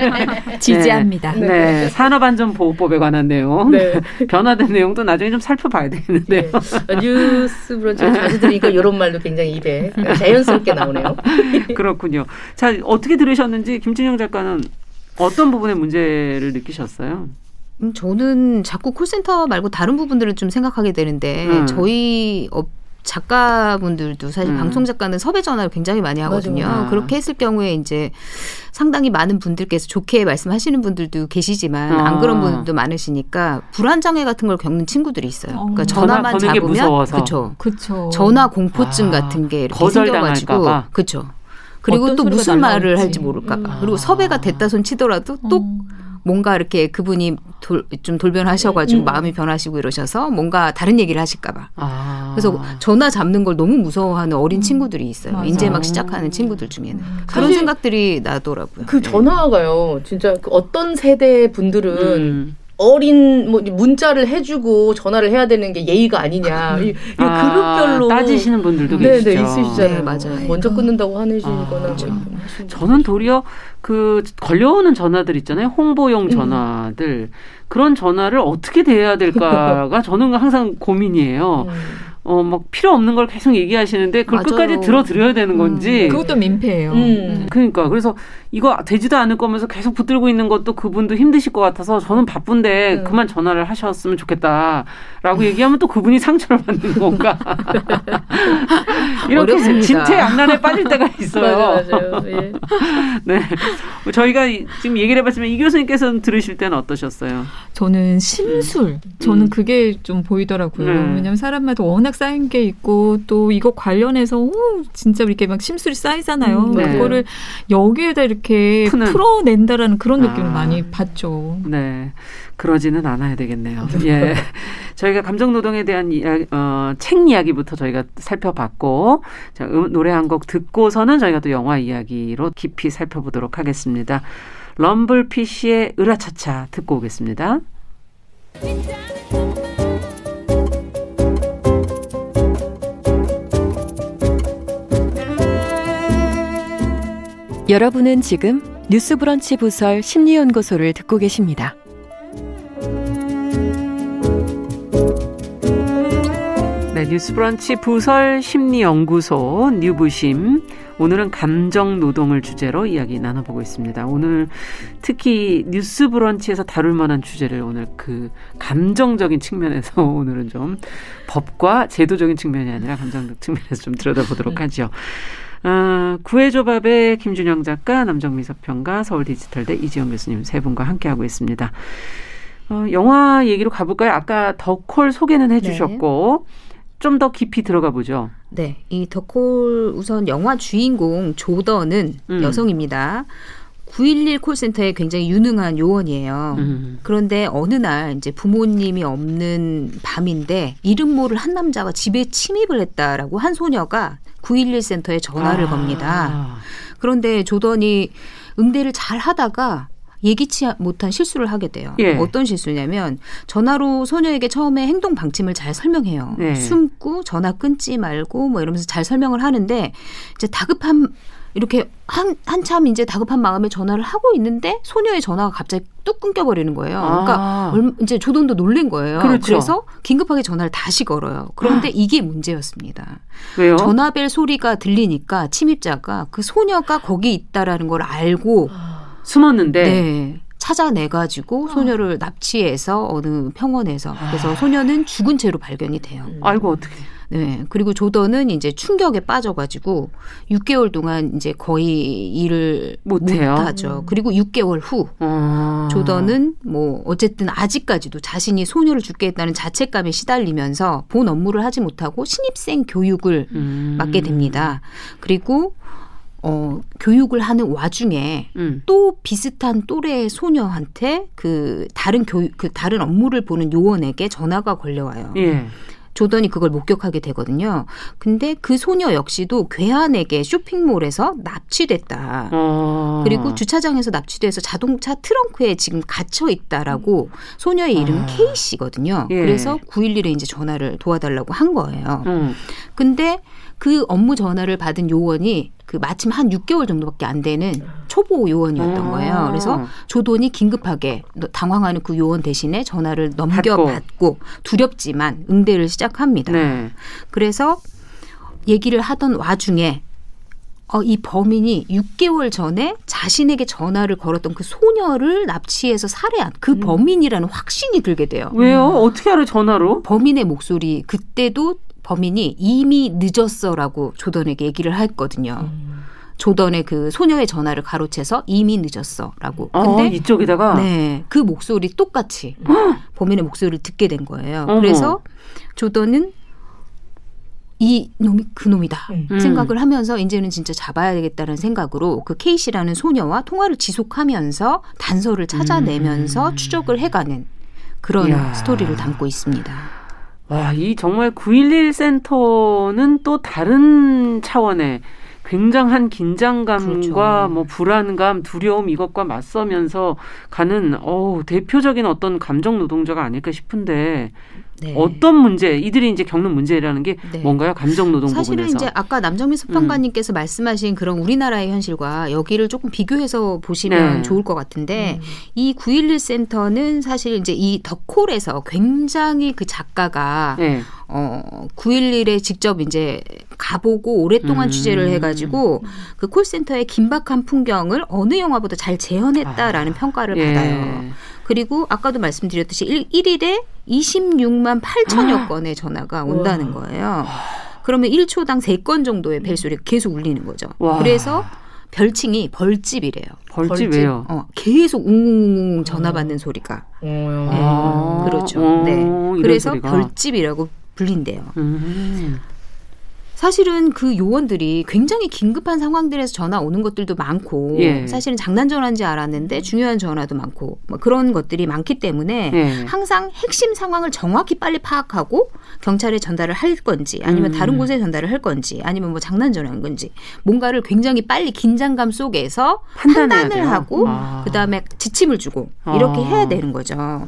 지지합니다. 네. 네. 산업안전보호법에 관한 내용. 네. 변화된 내용도 나중에 좀 살펴봐야 되겠는데요. 네. 뉴스 브런치 자주 들으니까 이런 말도 굉장히 입에 자연스럽게 나오네요. 그렇군요. 자, 어떻게 들으셨는지 김진영 작가는 어떤 부분에 문제를 느끼셨어요? 음, 저는 자꾸 콜센터 말고 다른 부분들을 좀 생각하게 되는데 음. 저희 업 작가분들도 사실 음. 방송 작가는 섭외 전화를 굉장히 많이 하거든요. 맞아. 그렇게 했을 경우에 이제 상당히 많은 분들께서 좋게 말씀하시는 분들도 계시지만 어. 안 그런 분들도 많으시니까 불안 장애 같은 걸 겪는 친구들이 있어요. 어. 그러니까 전화만 전화 잡으면 그렇죠. 그렇죠. 전화 공포증 아. 같은 게 이렇게 생겨가지고 그렇죠. 그리고 또 무슨 말을 할지 모를까봐. 음. 그리고 섭외가 됐다 손 치더라도 또 음. 뭔가 이렇게 그분이 돌, 좀 돌변하셔가지고 음. 마음이 변하시고 이러셔서 뭔가 다른 얘기를 하실까봐. 아. 그래서 전화 잡는 걸 너무 무서워하는 어린 음. 친구들이 있어요. 맞아. 이제 막 시작하는 친구들 중에는 음. 그런 생각들이 나더라고요. 그 네. 전화가요. 진짜 그 어떤 세대 분들은 음. 어린 뭐 문자를 해주고 전화를 해야 되는 게 예의가 아니냐. 이, 이 아, 그룹별로 따지시는 분들도 네, 계시죠. 네, 있으시잖아요. 네, 맞아요. 먼저 끊는다고 하시거나. 아, 뭐 저는 도리어 그 걸려오는 전화들 있잖아요. 홍보용 음. 전화들. 음. 그런 전화를 어떻게 대해야 될까가 저는 항상 고민이에요. 음. 어, 막 필요 없는 걸 계속 얘기하시는데 그걸 맞아요. 끝까지 들어드려야 되는 건지. 음. 그것도 민폐예요. 음. 음. 그러니까 그래서 이거 되지도 않을 거면서 계속 붙들고 있는 것도 그분도 힘드실 것 같아서 저는 바쁜데 음. 그만 전화를 하셨으면 좋겠다라고 음. 얘기하면 또 그분이 상처를 받는 건가. 이렇게 진퇴 양난에 빠질 때가 있어요. 맞아요, 맞아요. 예. 네. 저희가 지금 얘기를 해봤지만 이 교수님께서는 들으실 때는 어떠셨어요? 저는 심술. 저는 그게 좀 보이더라고요. 네. 왜냐하면 사람마다 워낙 워낙 쌓인 게 있고 또 이거 관련해서 오, 진짜 이렇게 막 심술이 쌓이잖아요. 음, 네. 그거를 여기에다 이렇게 푸는. 풀어낸다라는 그런 느낌을 아. 많이 받죠. 네. 그러지는 않아야 되겠네요. 예. 저희가 감정 노동에 대한 이야기, 어, 책 이야기부터 저희가 살펴봤고, 자, 음, 노래 한 곡 듣고서는 저희가 또 영화 이야기로 깊이 살펴보도록 하겠습니다. 럼블피쉬의 으라차차 듣고 오겠습니다. 여러분은 지금 뉴스브런치 부설 심리연구소를 듣고 계십니다. 네, 뉴스브런치 부설 심리연구소 뉴부심. 오늘은 감정 노동을 주제로 이야기 나눠보고 있습니다. 오늘 특히 뉴스 브런치에서 다룰 만한 주제를 오늘 그 감정적인 측면에서 오늘은 좀 법과 제도적인 측면이 아니라 감정적 측면에서 좀 들여다보도록 하죠. 아, 구해조밥의 김준영 작가, 남정미 서평가, 서울디지털대 이지영 교수님 세 분과 함께하고 있습니다. 어, 영화 얘기로 가볼까요? 아까 더콜 소개는 해주셨고 네. 좀더 깊이 들어가 보죠. 네, 이 더콜 우선 영화 주인공 조던은 음. 여성입니다. 911 콜센터에 굉장히 유능한 요원이에요. 음. 그런데 어느 날 이제 부모님이 없는 밤인데 이름 모를 한 남자가 집에 침입을 했다라고 한 소녀가 911 센터에 전화를 아. 겁니다. 그런데 조던이 응대를 잘 하다가 예기치 못한 실수를 하게 돼요. 예. 어떤 실수냐면 전화로 소녀에게 처음에 행동 방침을 잘 설명해요. 예. 숨고 전화 끊지 말고 뭐 이러면서 잘 설명을 하는데 이제 다급한 이렇게 한 한참 이제 다급한 마음에 전화를 하고 있는데 소녀의 전화가 갑자기 뚝 끊겨버리는 거예요. 그러니까 아. 얼마, 이제 조던도 놀란 거예요. 그렇죠. 그래서 긴급하게 전화를 다시 걸어요. 그런데 아. 이게 문제였습니다. 왜요? 전화벨 소리가 들리니까 침입자가 그 소녀가 거기 있다라는 걸 알고 숨었는데 네. 찾아내가지고 소녀를 납치해서 어느 병원에서 그래서 아. 소녀는 죽은 채로 발견이 돼요. 아이고 어떻게? 네. 그리고 조던은 이제 충격에 빠져가지고 6개월 동안 이제 거의 일을 못해요. 못하죠. 그리고 6개월 후 아. 조던은 뭐 어쨌든 아직까지도 자신이 소녀를 죽게 했다는 자책감에 시달리면서 본 업무를 하지 못하고 신입생 교육을 음. 맡게 됩니다. 그리고 어, 교육을 하는 와중에 음. 또 비슷한 또래의 소녀한테 그 다른 교육, 그 다른 업무를 보는 요원에게 전화가 걸려와요. 예. 조던이 그걸 목격하게 되거든요. 근데 그 소녀 역시도 괴한에게 쇼핑몰에서 납치됐다. 어. 그리고 주차장에서 납치돼서 자동차 트렁크에 지금 갇혀 있다라고 소녀의 이름은 아. 케이 씨거든요. 예. 그래서 911에 이제 전화를 도와달라고 한 거예요. 음. 근데 그 업무 전화를 받은 요원이 그 마침 한 6개월 정도밖에 안 되는 초보 요원이었던 거예요. 아. 그래서 조돈이 긴급하게 당황하는 그 요원 대신에 전화를 넘겨받고 두렵지만 응대를 시작합니다. 네. 그래서 얘기를 하던 와중에 어, 이 범인이 6개월 전에 자신에게 전화를 걸었던 그 소녀를 납치해서 살해한 그 음. 범인이라는 확신이 들게 돼요. 왜요? 음. 어떻게 알아 전화로? 범인의 목소리 그때도 범인이 이미 늦었어라고 조던에게 얘기를 했거든요. 음. 조던의 그 소녀의 전화를 가로채서 이미 늦었어라고. 어, 근데 어, 이쪽에다가 네, 그 목소리 똑같이 범인의 목소리를 듣게 된 거예요. 어머. 그래서 조던은 이 놈이 그 놈이다 음. 생각을 하면서 이제는 진짜 잡아야 되겠다는 생각으로 그 케이시라는 소녀와 통화를 지속하면서 단서를 찾아내면서 음. 추적을 해가는 그런 이야. 스토리를 담고 있습니다. 와, 이 정말 911 센터는 또 다른 차원의 굉장한 긴장감과 그렇죠. 뭐 불안감, 두려움 이것과 맞서면서 가는 어 대표적인 어떤 감정 노동자가 아닐까 싶은데 네. 어떤 문제 이들이 이제 겪는 문제라는 게 네. 뭔가요? 감정 노동 사실은 부분에서. 이제 아까 남정민 소평가님께서 음. 말씀하신 그런 우리나라의 현실과 여기를 조금 비교해서 보시면 네. 좋을 것 같은데 음. 이911 센터는 사실 이제 이 더콜에서 굉장히 그 작가가 네. 어 911에 직접 이제 가보고 오랫동안 음. 취재를 해가지고 그 콜센터의 긴박한 풍경을 어느 영화보다 잘 재현했다라는 아. 평가를 예. 받아요. 그리고 아까도 말씀드렸듯이 1, 1일에 26만 8천여 아. 건의 전화가 온다는 거예요. 그러면 1초당 3건 정도의 벨소리가 계속 울리는 거죠. 와. 그래서 별칭이 벌집이래요. 벌집, 벌집 왜요? 어, 계속 웅웅 전화 받는 소리가. 네, 아. 그렇죠. 네. 그래서 소리가. 별집이라고 불린대요. 음. 사실은 그 요원들이 굉장히 긴급한 상황들에서 전화 오는 것들도 많고 예. 사실은 장난 전화인지 알았는데 중요한 전화도 많고 뭐 그런 것들이 많기 때문에 예. 항상 핵심 상황을 정확히 빨리 파악하고 경찰에 전달을 할 건지 아니면 음. 다른 곳에 전달을 할 건지 아니면 뭐 장난 전화인 건지 뭔가를 굉장히 빨리 긴장감 속에서 판단을 돼요. 하고 아. 그다음에 지침을 주고 이렇게 아. 해야 되는 거죠.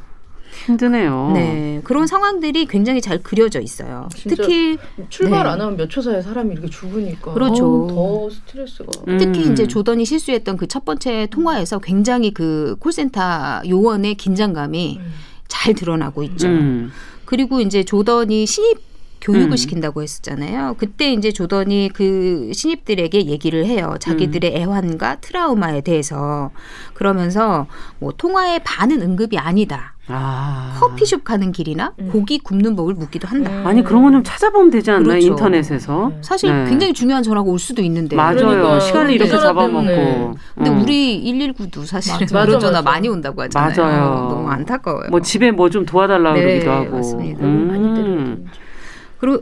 힘드네요. 네. 그런 상황들이 굉장히 잘 그려져 있어요. 특히 출발 네. 안 하면 몇 초 사이에 사람이 이렇게 죽으니까 그렇죠. 더 스트레스가. 음. 특히 이제 조던이 실수했던 그 첫 번째 통화에서 굉장히 그 콜센터 요원의 긴장감이 음. 잘 드러나고 있죠. 음. 그리고 이제 조던이 신입 교육을 음. 시킨다고 했었잖아요. 그때 이제 조던이 그 신입들에게 얘기를 해요. 자기들의 음. 애환과 트라우마에 대해서 그러면서 뭐 통화의 반은 응급이 아니다. 아. 커피숍 가는 길이나 음. 고기 굽는 법을 묻기도 한다. 음. 아니 그런 거좀 찾아보면 되지 않나요? 그렇죠. 인터넷에서. 네. 사실 네. 굉장히 중요한 전화가 올 수도 있는데. 맞아요. 그러니까. 시간을 이렇게 잡아먹고. 네. 근데 음. 우리 119도 사실은 맞아, 그런 전화 많이 온다고 하잖아요. 맞아요. 너무 안타까워요. 뭐 집에 뭐 좀 도와달라고 네, 그러기도 하고. 맞습니다. 음. 많이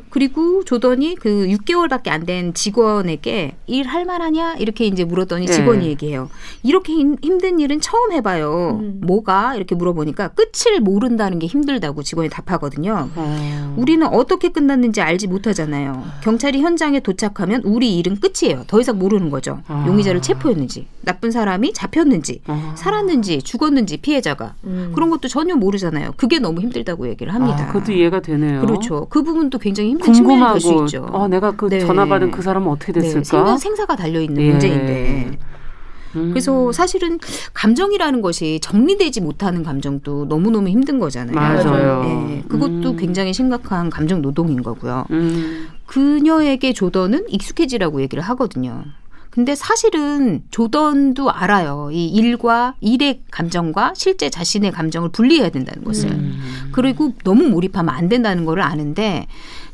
그리고 조던이 그 6개월밖에 안 된 직원에게 일 할 만하냐 이렇게 이제 물었더니 직원이 네. 얘기해요. 이렇게 힘, 든 일은 처음 해봐요. 음. 뭐가 이렇게 물어보니까 끝을 모른다는 게 힘들다고 직원이 답하거든요. 어. 우리는 어떻게 끝났는지 알지 못하잖아요. 경찰이 현장에 도착하면 우리 일은 끝이에요. 더 이상 모르는 거죠. 어. 용의자를 체포했는지, 나쁜 사람이 잡혔는지, 어. 살았는지, 죽었는지 피해자가 음. 그런 것도 전혀 모르잖아요. 그게 너무 힘들다고 얘기를 합니다. 아, 그것도 이해가 되네요. 그렇죠. 그 부분도 굉장히 힘든 측면이 수 있죠. 어, 내가 그 네. 전화 받은 그 사람은 어떻게 네. 됐을까? 네. 생명 생사가 달려 있는 예. 문제인데. 음. 그래서 사실은 감정이라는 것이 정리되지 못하는 감정도 너무너무 힘든 거잖아요. 맞아요. 네, 그것도 음. 굉장히 심각한 감정 노동인 거고요. 음. 그녀에게 조던은 익숙해지라고 얘기를 하거든요. 근데 사실은 조던도 알아요. 이 일과 일의 감정과 실제 자신의 감정을 분리해야 된다는 것을. 음. 그리고 너무 몰입하면 안 된다는 거를 아는데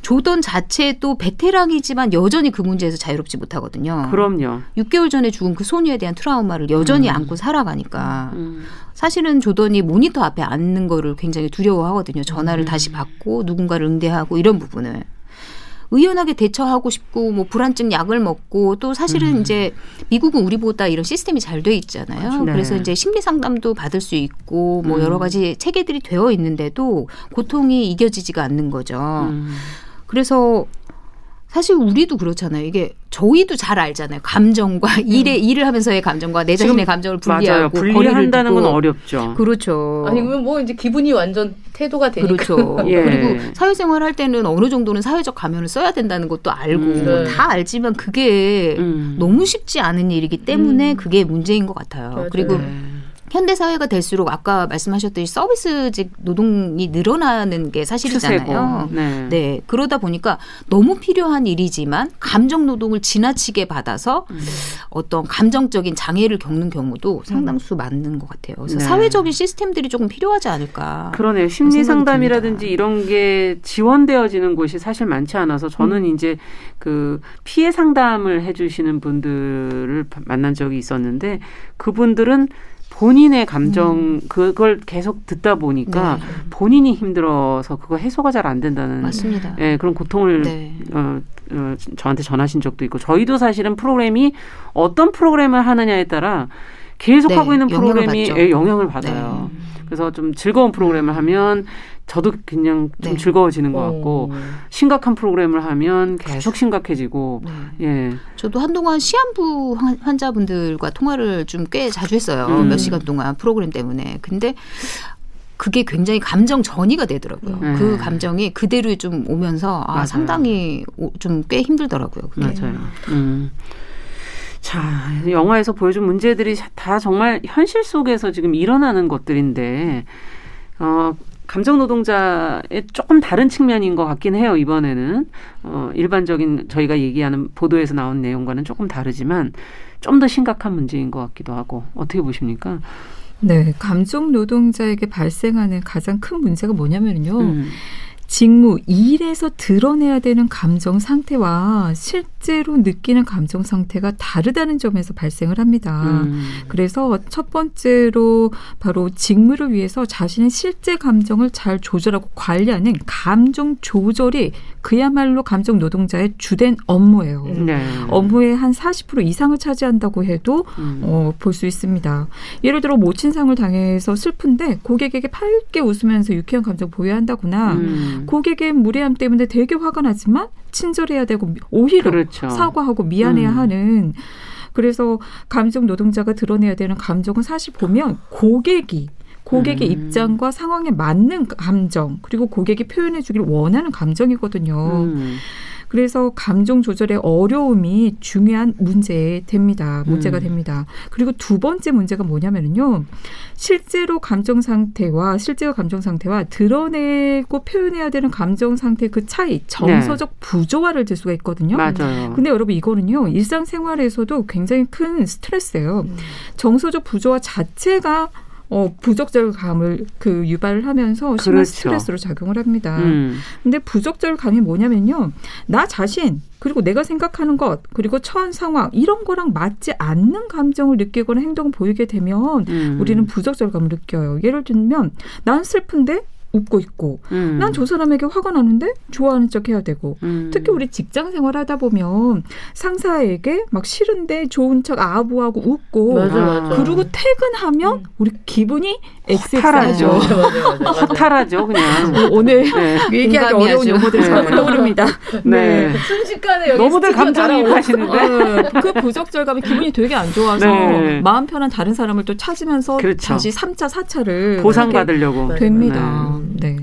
조던 자체도 베테랑이지만 여전히 그 문제에서 자유롭지 못하거든요. 그럼요. 6개월 전에 죽은 그 소녀에 대한 트라우마를 여전히 음. 안고 살아가니까 음. 사실은 조던이 모니터 앞에 앉는 거를 굉장히 두려워하거든요. 전화를 음. 다시 받고 누군가를 응대하고 이런 부분을. 의연하게 대처하고 싶고 뭐 불안증 약을 먹고 또 사실은 음. 이제 미국은 우리보다 이런 시스템이 잘 돼 있잖아요. 네. 그래서 이제 심리 상담도 받을 수 있고 뭐 음. 여러 가지 체계들이 되어 있는데도 고통이 이겨지지가 않는 거죠. 음. 그래서 사실 우리도 그렇잖아요. 이게 저희도 잘 알잖아요. 감정과 음. 일에 일을 하면서의 감정과 내 자신의 감정을 분리하고 분리한다는 건 어렵죠. 그렇죠. 아니 그러면 뭐 이제 기분이 완전 태도가 되니까. 그렇죠. 예. 그리고 사회생활 할 때는 어느 정도는 사회적 가면을 써야 된다는 것도 알고 음. 네. 다 알지만 그게 음. 너무 쉽지 않은 일이기 때문에 음. 그게 문제인 것 같아요. 맞아요. 그리고 네. 현대 사회가 될수록 아까 말씀하셨듯이 서비스직 노동이 늘어나는 게 사실이잖아요. 네. 네. 그러다 보니까 너무 필요한 일이지만 감정 노동을 지나치게 받아서 음. 어떤 감정적인 장애를 겪는 경우도 상당수 음. 많은 것 같아요. 그래서 네. 사회적인 시스템들이 조금 필요하지 않을까. 그러네요. 심리 상담이라든지 이런 게 지원되어지는 곳이 사실 많지 않아서 저는 음. 이제 그 피해 상담을 해주시는 분들을 만난 적이 있었는데 그분들은 본인의 감정 음. 그걸 계속 듣다 보니까 네. 본인이 힘들어서 그거 해소가 잘 안 된다는 맞습니다. 예, 그런 고통을 네. 어, 어, 저한테 전하신 적도 있고 저희도 사실은 프로그램이 어떤 프로그램을 하느냐에 따라 계속 네. 하고 있는 프로그램이 영향을, 예, 영향을 받아요. 네. 그래서 좀 즐거운 프로그램을 하면 저도 그냥 좀 네. 즐거워지는 것 같고 오. 심각한 프로그램을 하면 계속 심각해지고 네. 예. 저도 한동안 시한부 환자분들과 통화를 좀 꽤 자주 했어요. 음. 몇 시간 동안 프로그램 때문에. 근데 그게 굉장히 감정 전이가 되더라고요. 음. 그 감정이 그대로 좀 오면서 아, 맞아요. 상당히 좀 꽤 힘들더라고요. 그게. 맞아요. 음. 자, 영화에서 보여준 문제들이 다 정말 현실 속에서 지금 일어나는 것들인데, 어, 감정 노동자의 조금 다른 측면인 것 같긴 해요. 이번에는 어, 일반적인 저희가 얘기하는 보도에서 나온 내용과는 조금 다르지만 좀 더 심각한 문제인 것 같기도 하고 어떻게 보십니까? 네, 감정 노동자에게 발생하는 가장 큰 문제가 뭐냐면요. 음. 직무, 일에서 드러내야 되는 감정 상태와 실제로 느끼는 감정 상태가 다르다는 점에서 발생을 합니다. 음. 그래서 첫 번째로 바로 직무를 위해서 자신의 실제 감정을 잘 조절하고 관리하는 감정 조절이 그야말로 감정 노동자의 주된 업무예요. 네. 업무의 한 40% 이상을 차지한다고 해도 음. 어, 볼 수 있습니다. 예를 들어 모친상을 당해서 슬픈데 고객에게 밝게 웃으면서 유쾌한 감정 보여야 한다거나 음. 음. 고객의 무례함 때문에 되게 화가 나지만 친절해야 되고 오히려 그렇죠. 사과하고 미안해야 음. 하는 그래서 감정 노동자가 드러내야 되는 감정은 사실 보면 고객이 고객의 음. 입장과 상황에 맞는 감정 그리고 고객이 표현해 주길 원하는 감정이거든요. 음. 그래서 감정 조절의 어려움이 중요한 문제 됩니다. 문제가 음. 됩니다. 그리고 두 번째 문제가 뭐냐면요. 실제로 감정 상태와 실제의 감정 상태와 드러내고 표현해야 되는 감정 상태 그 차이, 정서적 네. 부조화를 들 수가 있거든요. 맞아요. 근데 여러분 이거는요. 일상생활에서도 굉장히 큰 스트레스예요. 음. 정서적 부조화 자체가 어, 부적절 감을 그 유발을 하면서 심한 그렇죠. 스트레스로 작용을 합니다. 음. 근데 부적절 감이 뭐냐면요. 나 자신 그리고 내가 생각하는 것 그리고 처한 상황 이런 거랑 맞지 않는 감정을 느끼거나 행동을 보이게 되면 음. 우리는 부적절감을 느껴요. 예를 들면 난 슬픈데 웃고 있고 음. 난저 사람에게 화가 나는데 좋아하는 척 해야 되고 음. 특히 우리 직장 생활하다 보면 상사에게 막 싫은데 좋은 척 아부하고 웃고 맞아, 맞아. 그리고 퇴근하면 음. 우리 기분이 엑스하죠 허탈하죠 그냥 어, 오늘 네. 얘기하기 어려운 용어들이 자꾸 네. 떠오릅니다. 네. 네. 순식간에 너무들 감정이입하시는데 어, 그 부적절감이 기분이 되게 안 좋아서 네. 마음 편한 다른 사람을 또 찾으면서 그렇죠. 다시 3차 4차를 보상받으려고 됩니다. 네.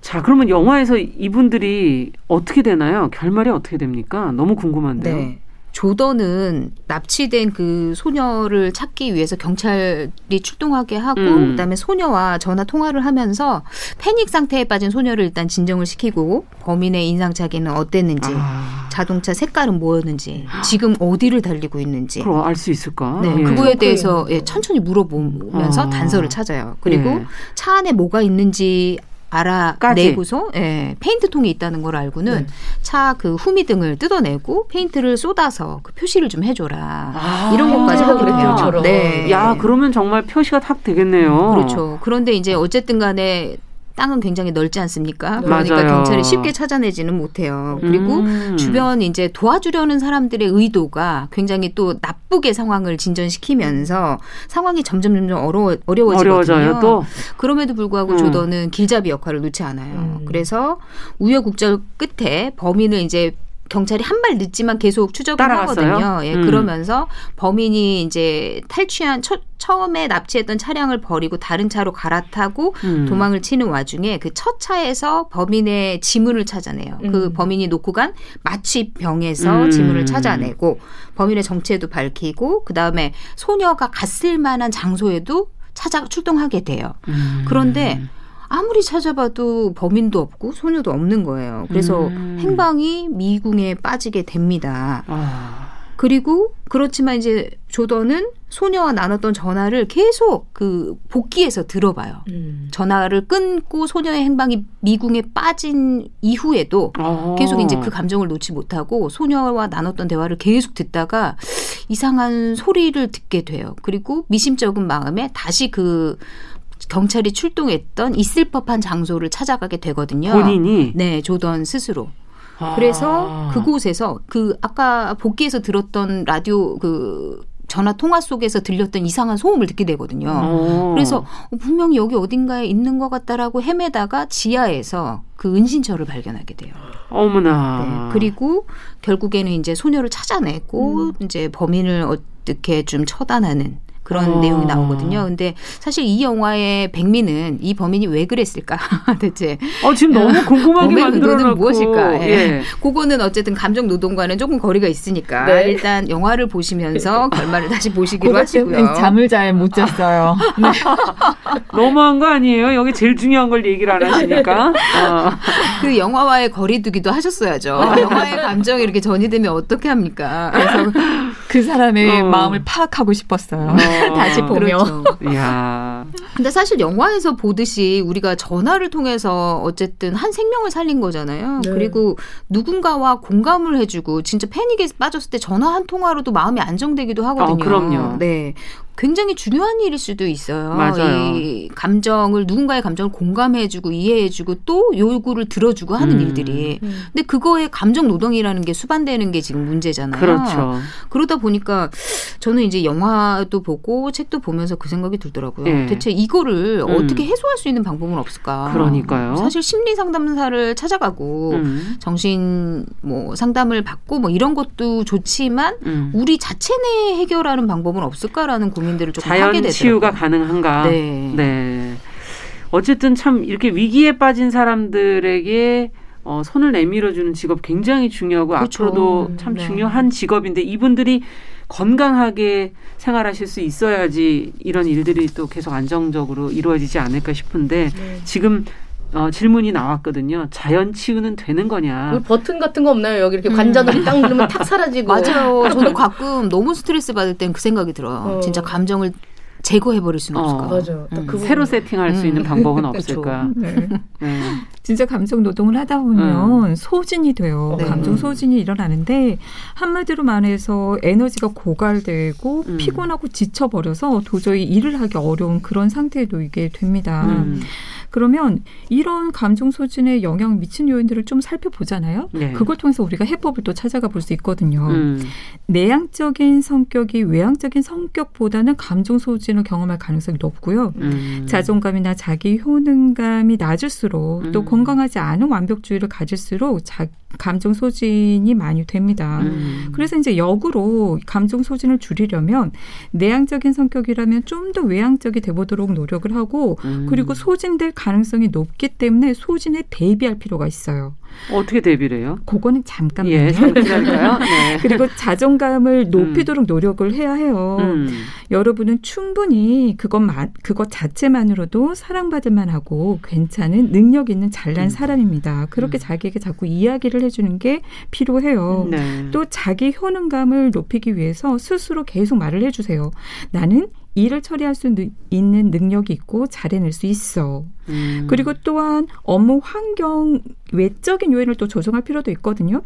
자, 그러면 영화에서 이분들이 어떻게 되나요? 결말이 어떻게 됩니까? 너무 궁금한데요. 네. 조던은 납치된 그 소녀를 찾기 위해서 경찰이 출동하게 하고 음. 그다음에 소녀와 전화 통화를 하면서 패닉 상태에 빠진 소녀를 일단 진정을 시키고 범인의 인상착의는 어땠는지 아. 자동차 색깔은 뭐였는지 지금 어디를 달리고 있는지 그럼 알 수 있을까? 네, 예. 그거에 대해서 예, 천천히 물어보면서 아. 단서를 찾아요. 그리고 예. 차 안에 뭐가 있는지 알아내고서 예, 페인트통이 있다는 걸 알고는 네. 차그 후미등을 뜯어내고 페인트를 쏟아서 그 표시를 좀 해줘라 아, 이런 것까지 하기로 해요. 네. 야 그러면 정말 표시가 탁 되겠네요. 그렇죠. 그런데 이제 어쨌든간에 땅은 굉장히 넓지 않습니까? 네. 그러니까 맞아요. 경찰이 쉽게 찾아내지는 못해요. 그리고 음. 주변 이제 도와주려는 사람들의 의도가 굉장히 또 나쁘게 상황을 진전시키면서 상황이 점점 점점 어려워 어려워지거든요. 어려워져요, 또? 그럼에도 불구하고 음. 조던은 길잡이 역할을 놓지 않아요. 음. 그래서 우여곡절 끝에 범인을 이제 경찰이 한 발 늦지만 계속 추적을 따라갔어요? 하거든요. 예, 음. 그러면서 범인이 이제 탈취한 처, 처음에 납치했던 차량을 버리고 다른 차로 갈아타고 음. 도망을 치는 와중에 그 첫 차에서 범인의 지문을 찾아내요. 그 음. 그 범인이 놓고 간 마취병에서 음. 지문을 찾아내고 범인의 정체도 밝히고 그 다음에 소녀가 갔을 만한 장소에도 찾아 출동하게 돼요. 음. 그런데 아무리 찾아봐도 범인도 없고 소녀도 없는 거예요. 그래서 음. 행방이 미궁에 빠지게 됩니다. 아. 그리고 그렇지만 이제 조던은 소녀와 나눴던 전화를 계속 그 복귀해서 들어봐요. 음. 전화를 끊고 소녀의 행방이 미궁에 빠진 이후에도 아. 계속 이제 그 감정을 놓지 못하고 소녀와 나눴던 대화를 계속 듣다가 이상한 소리를 듣게 돼요. 그리고 미심쩍은 마음에 다시 그 경찰이 출동했던 있을 법한 장소를 찾아가게 되거든요. 본인이 네 조던 스스로. 아. 그래서 그곳에서 그 아까 복귀에서 들었던 라디오 그 전화 통화 속에서 들렸던 이상한 소음을 듣게 되거든요. 오. 그래서 분명히 여기 어딘가에 있는 것 같다라고 헤매다가 지하에서 그 은신처를 발견하게 돼요. 어머나. 네. 그리고 결국에는 이제 소녀를 찾아내고 음. 이제 범인을 어떻게 좀 처단하는 그런 어. 내용이 나오거든요. 근데 사실 이 영화의 백미는 이 범인이 왜 그랬을까 대체? 어 지금 너무 궁금하게 만들어놓고 무엇일까? 예. 예. 그거는 어쨌든 감정 노동과는 조금 거리가 있으니까 네. 일단 영화를 보시면서 결말을 다시 보시기로 하시고요. 잠을 잘 못 잤어요. 네. 너무한 거 아니에요? 여기 제일 중요한 걸 얘기를 안 하시니까. 어. 그 영화와의 거리두기도 하셨어야죠. 영화의 감정이 이렇게 전이되면 어떻게 합니까? 그래서 그 사람의 어. 마음을 파악하고 싶었어요. 어. 다시 보며. 그렇죠. 야. 근데 사실 영화에서 보듯이 우리가 전화를 통해서 어쨌든 한 생명을 살린 거잖아요. 네. 그리고 누군가와 공감을 해주고 진짜 패닉에 빠졌을 때 전화 한 통화로도 마음이 안정되기도 하거든요. 어, 그럼요. 네. 굉장히 중요한 일일 수도 있어요. 맞아요. 이 감정을 누군가의 감정을 공감해주고 이해해주고 또 요구를 들어주고 하는 음. 일들이. 음. 근데 그거에 감정 노동이라는 게 수반되는 게 지금 문제잖아요. 그렇죠. 그러다 보니까 저는 이제 영화도 보고 책도 보면서 그 생각이 들더라고요. 네. 대체 이거를 음. 어떻게 해소할 수 있는 방법은 없을까? 그러니까요. 사실 심리 상담사를 찾아가고 음. 정신 뭐 상담을 받고 뭐 이런 것도 좋지만 음. 우리 자체 내 해결하는 방법은 없을까라는 고민. 고민들을 조금 자연 하게 되더라고요. 치유가 가능한가? 네. 네. 어쨌든 참 이렇게 위기에 빠진 사람들에게 어, 손을 내밀어주는 직업 굉장히 중요하고 그렇죠. 앞으로도 참 네. 중요한 직업인데 이분들이 건강하게 생활하실 수 있어야지 이런 일들이 또 계속 안정적으로 이루어지지 않을까 싶은데 네. 지금 어, 질문이 나왔거든요. 자연 치유는 되는 거냐? 버튼 같은 거 없나요? 여기 이렇게 관자놀이 음. 딱 누르면 탁 사라지고. 맞아요. 저도 가끔 너무 스트레스 받을 땐 그 생각이 들어요. 어. 진짜 감정을 제거해버릴 수는 어. 없을까? 맞아요. 음. 그 새로 세팅할 음. 수 있는 방법은 없을까? 네. 네. 진짜 감정 노동을 하다 보면 음. 소진이 돼요. 네. 감정 소진이 일어나는데 한마디로 말해서 에너지가 고갈되고 음. 피곤하고 지쳐버려서 도저히 일을 하기 어려운 그런 상태에 놓이게 됩니다. 음. 그러면 이런 감정 소진에 영향을 미친 요인들을 좀 살펴보잖아요. 네. 그걸 통해서 우리가 해법을 또 찾아가 볼 수 있거든요. 음. 내향적인 성격이 외향적인 성격보다는 감정 소진을 경험할 가능성이 높고요. 음. 자존감이나 자기 효능감이 낮을수록 음. 또 건강하지 않은 완벽주의를 가질수록 자, 감정 소진이 많이 됩니다. 음. 그래서 이제 역으로 감정 소진을 줄이려면 내향적인 성격이라면 좀 더 외향적이 돼보도록 노력을 하고 음. 그리고 소진될 가능성이 높기 때문에 소진에 대비할 필요가 있어요. 어떻게 대비를 해요? 그거는 잠깐만요. 예, 잠깐만요. 네. 그리고 자존감을 높이도록 음. 노력을 해야 해요. 음. 여러분은 충분히 그것만 그것 자체만으로도 사랑받을 만하고 괜찮은 능력 있는 잘난 음. 사람입니다. 그렇게 음. 자기에게 자꾸 이야기를 해주는 게 필요해요. 네. 또 자기 효능감을 높이기 위해서 스스로 계속 말을 해주세요. 나는 일을 처리할 수 있는 능력이 있고 잘해낼 수 있어. 음. 그리고 또한 업무 환경 외적인 요인을 또 조정할 필요도 있거든요.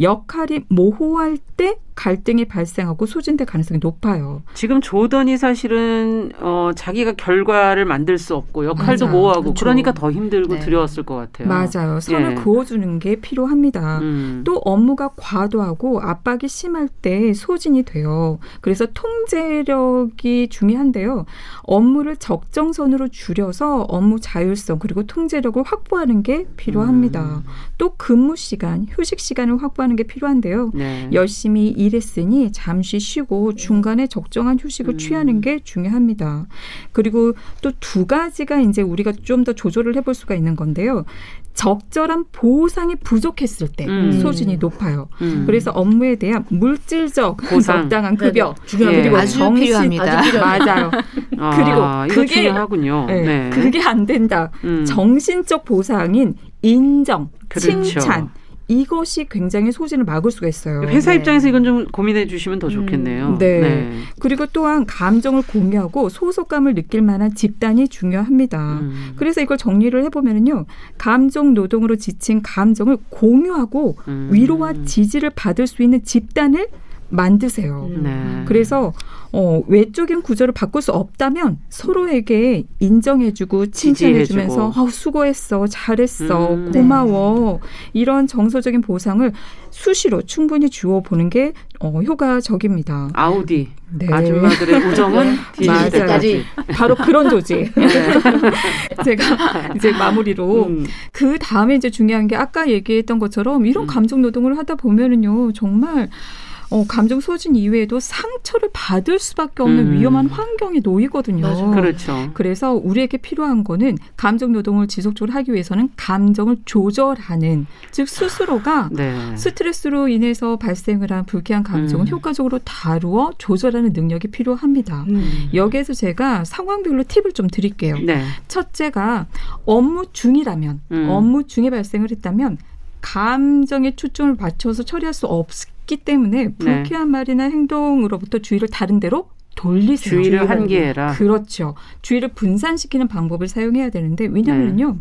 역할이 모호할 때 갈등이 발생하고 소진될 가능성이 높아요. 지금 조던이 사실은 어, 자기가 결과를 만들 수 없고 역할도 맞아. 모호하고 그렇죠. 그러니까 더 힘들고 네. 두려웠을 것 같아요. 맞아요. 선을 예. 그어주는 게 필요합니다. 음. 또 업무가 과도하고 압박이 심할 때 소진이 돼요. 그래서 통제력이 중요한데요. 업무를 적정선으로 줄여서 업무 자율성 그리고 통제력을 확보하는 게 필요합니다. 음. 또 근무 시간, 휴식 시간을 확보하는 게 필요한데요. 네. 열심히 일했으니 잠시 쉬고 중간에 적정한 휴식을 음. 취하는 게 중요합니다. 그리고 또 두 가지가 이제 우리가 좀 더 조절을 해볼 수가 있는 건데요. 적절한 보상이 부족했을 때 음. 소진이 높아요. 음. 그래서 업무에 대한 물질적 보상. 적당한 급여 네, 네. 그리고 아주 정신 필요합니다. 아주 맞아요. 아, 그리고 그게 중요하군요. 네, 네. 그게 안 된다. 음. 정신적 보상인 인정, 그렇죠. 칭찬 이것이 굉장히 소진을 막을 수가 있어요. 회사 네. 입장에서 이건 좀 고민해 주시면 더 음, 좋겠네요. 음, 네. 네. 그리고 또한 감정을 공유하고 소속감을 느낄 만한 집단이 중요합니다. 음. 그래서 이걸 정리를 해보면요. 감정 노동으로 지친 감정을 공유하고 음. 위로와 지지를 받을 수 있는 집단을 만드세요. 네. 그래서 어, 외적인 구조를 바꿀 수 없다면 서로에게 인정해주고 칭찬해주면서 어, 수고했어, 잘했어, 음. 고마워 이런 정서적인 보상을 수시로 충분히 주어 보는 게 어, 효과적입니다. 아우디 네. 아줌마들의 우정은 뒤까지 바로 그런 조직. 네. 제가 이제 마무리로 음. 그 다음에 이제 중요한 게 아까 얘기했던 것처럼 이런 음. 감정 노동을 하다 보면은요 정말 어, 감정 소진 이외에도 상처를 받을 수밖에 없는 음. 위험한 환경에 놓이거든요. 맞아. 그렇죠. 그래서 우리에게 필요한 거는 감정 노동을 지속적으로 하기 위해서는 감정을 조절하는 즉 스스로가 네. 스트레스로 인해서 발생을 한 불쾌한 감정을 음. 효과적으로 다루어 조절하는 능력이 필요합니다. 음. 여기에서 제가 상황별로 팁을 좀 드릴게요. 네. 첫째가 업무 중이라면 음. 업무 중에 발생을 했다면 감정에 초점을 맞춰서 처리할 수 없을 있기 때문에 네. 불쾌한 네. 말이나 행동으로부터 주의를 다른 데로 돌리세요. 주의를 한계해라. 그렇죠. 주의를 분산시키는 방법을 사용해야 되는데 왜냐면요. 네.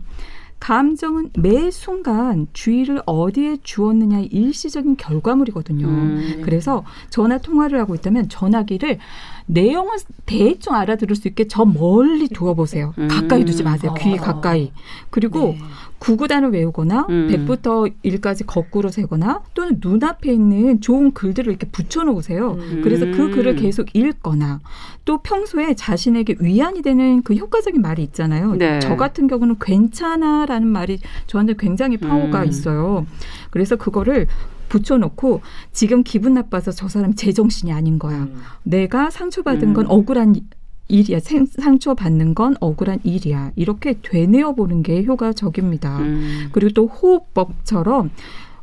감정은 매 순간 주의를 어디에 주었느냐의 일시적인 결과물이거든요. 음. 그래서 전화 통화를 하고 있다면 전화기를 내용을 대충 알아들을 수 있게 저 멀리 두어보세요. 음. 가까이 두지 마세요. 귀 어. 가까이. 그리고 네. 구구단을 외우거나 음. 100부터 1까지 거꾸로 세거나 또는 눈앞에 있는 좋은 글들을 이렇게 붙여놓으세요. 음. 그래서 그 글을 계속 읽거나 또 평소에 자신에게 위안이 되는 그 효과적인 말이 있잖아요. 네. 저 같은 경우는 괜찮아라는 말이 저한테 굉장히 파워가 음. 있어요. 그래서 그거를 붙여놓고 지금 기분 나빠서 저 사람 제정신이 아닌 거야. 음. 내가 상처받은 건 음. 억울한 일이야. 상처 받는 건 억울한 일이야. 이렇게 되뇌어 보는 게 효과적입니다. 음. 그리고 또 호흡법처럼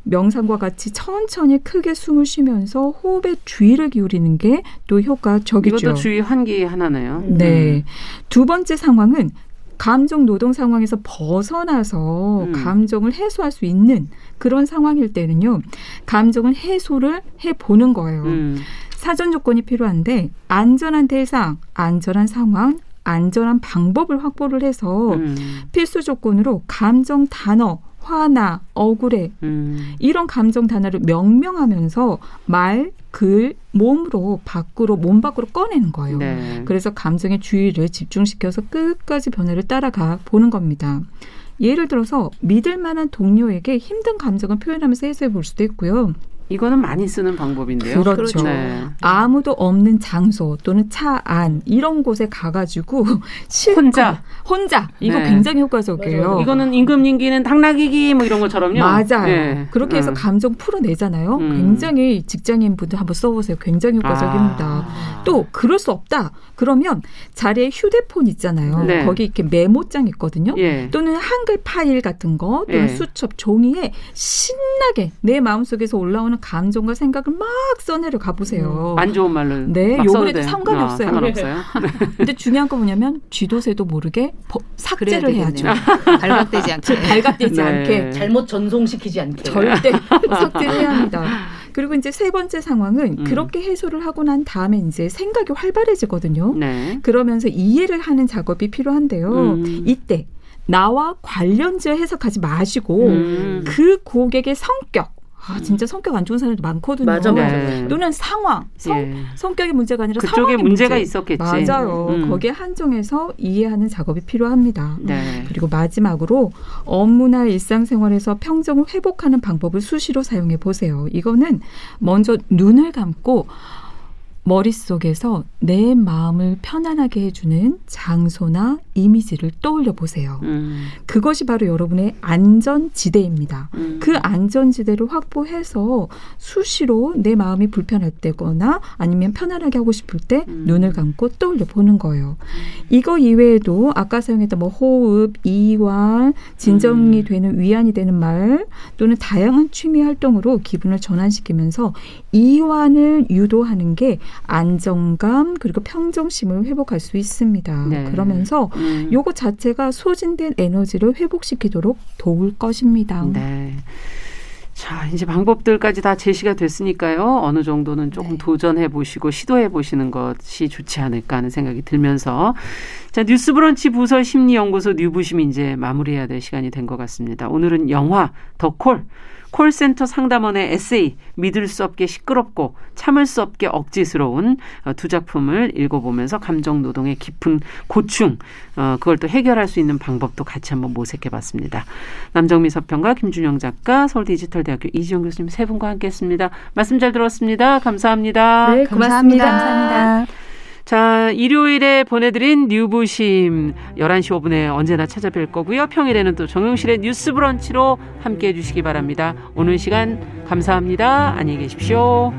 명상과 같이 천천히 크게 숨을 쉬면서 호흡에 주의를 기울이는 게 또 효과적이죠. 이것도 주의 환기 하나네요. 네. 음. 두 번째 상황은 감정 노동 상황에서 벗어나서 음. 감정을 해소할 수 있는 그런 상황일 때는요. 감정을 해소를 해 보는 거예요. 음. 사전 조건이 필요한데 안전한 대상, 안전한 상황, 안전한 방법을 확보를 해서 음. 필수 조건으로 감정 단어 화나, 억울해 음. 이런 감정 단어를 명명하면서 말, 글, 몸으로 밖으로 몸 밖으로 꺼내는 거예요. 네. 그래서 감정의 주의를 집중시켜서 끝까지 변화를 따라가 보는 겁니다. 예를 들어서 믿을 만한 동료에게 힘든 감정을 표현하면서 해소해 볼 수도 있고요. 이거는 많이 쓰는 방법인데요. 그렇죠. 네. 아무도 없는 장소 또는 차 안 이런 곳에 가가지고 혼자 혼자 이거 네. 굉장히 효과적이에요. 맞아요. 이거는 임금님기는 당나귀기 뭐 이런 것처럼요. 맞아요. 네. 그렇게 해서 음. 감정 풀어내잖아요. 음. 굉장히 직장인 분들 한번 써보세요. 굉장히 효과적입니다. 아. 또 그럴 수 없다. 그러면 자리에 휴대폰 있잖아요. 네. 거기 이렇게 메모장 있거든요. 예. 또는 한글 파일 같은 거 또는 예. 수첩 종이에 신나게 내 마음 속에서 올라오는 감정과 생각을 막 써내려 가보세요. 음. 안 좋은 말로. 네, 요번에도 상관이 아, 없어요. 상관없어요. 근데 중요한 거 뭐냐면 쥐도새도 모르게 삭제를 해야죠. 발각되지 않게. 발각되지 네. 않게. 잘못 전송시키지 않게. 절대 삭제해야 합니다. 그리고 이제 세 번째 상황은 음. 그렇게 해소를 하고 난 다음에 이제 생각이 활발해지거든요. 네. 그러면서 이해를 하는 작업이 필요한데요. 음. 이때 나와 관련지어 해석하지 마시고 음. 그 고객의 성격 아 진짜 성격 안 좋은 사람도 많거든요. 맞아, 맞아. 네. 또는 상황, 성, 예. 성격의 문제가 아니라 그쪽에 문제가 문제. 있었겠지. 맞아요. 음. 거기에 한정해서 이해하는 작업이 필요합니다. 네. 그리고 마지막으로 업무나 일상생활에서 평정을 회복하는 방법을 수시로 사용해 보세요. 이거는 먼저 눈을 감고 머릿속에서 내 마음을 편안하게 해주는 장소나 이미지를 떠올려 보세요. 음. 그것이 바로 여러분의 안전지대입니다. 음. 그 안전지대를 확보해서 수시로 내 마음이 불편할 때거나 아니면 편안하게 하고 싶을 때 음. 눈을 감고 떠올려 보는 거예요. 이거 이외에도 아까 사용했던 뭐 호흡, 이완, 진정이 음. 되는 위안이 되는 말 또는 다양한 취미 활동으로 기분을 전환시키면서 이완을 유도하는 게 안정감 그리고 평정심을 회복할 수 있습니다. 네. 그러면서 음. 요거 자체가 소진된 에너지를 회복시키도록 도울 것입니다. 네. 자, 이제 방법들까지 다 제시가 됐으니까요. 어느 정도는 조금 네. 도전해 보시고 시도해 보시는 것이 좋지 않을까 하는 생각이 들면서 자, 뉴스 브런치 부설 심리 연구소 뉴부심 이제 마무리해야 될 시간이 된 것 같습니다. 오늘은 영화 더 콜 콜센터 상담원의 에세이 믿을 수 없게 시끄럽고 참을 수 없게 억지스러운 어, 두 작품을 읽어보면서 감정 노동의 깊은 고충 어, 그걸 또 해결할 수 있는 방법도 같이 한번 모색해봤습니다. 남정미 서평가 김준영 작가 서울디지털대학교 이지영 교수님 세 분과 함께했습니다. 말씀 잘 들었습니다. 감사합니다. 네, 고맙습니다. 감사합니다. 자, 일요일에 보내드린 뉴부심 11시 5분에 언제나 찾아뵐 거고요. 평일에는 또 정용실의 뉴스 브런치로 함께 해주시기 바랍니다. 오늘 시간 감사합니다. 안녕히 계십시오.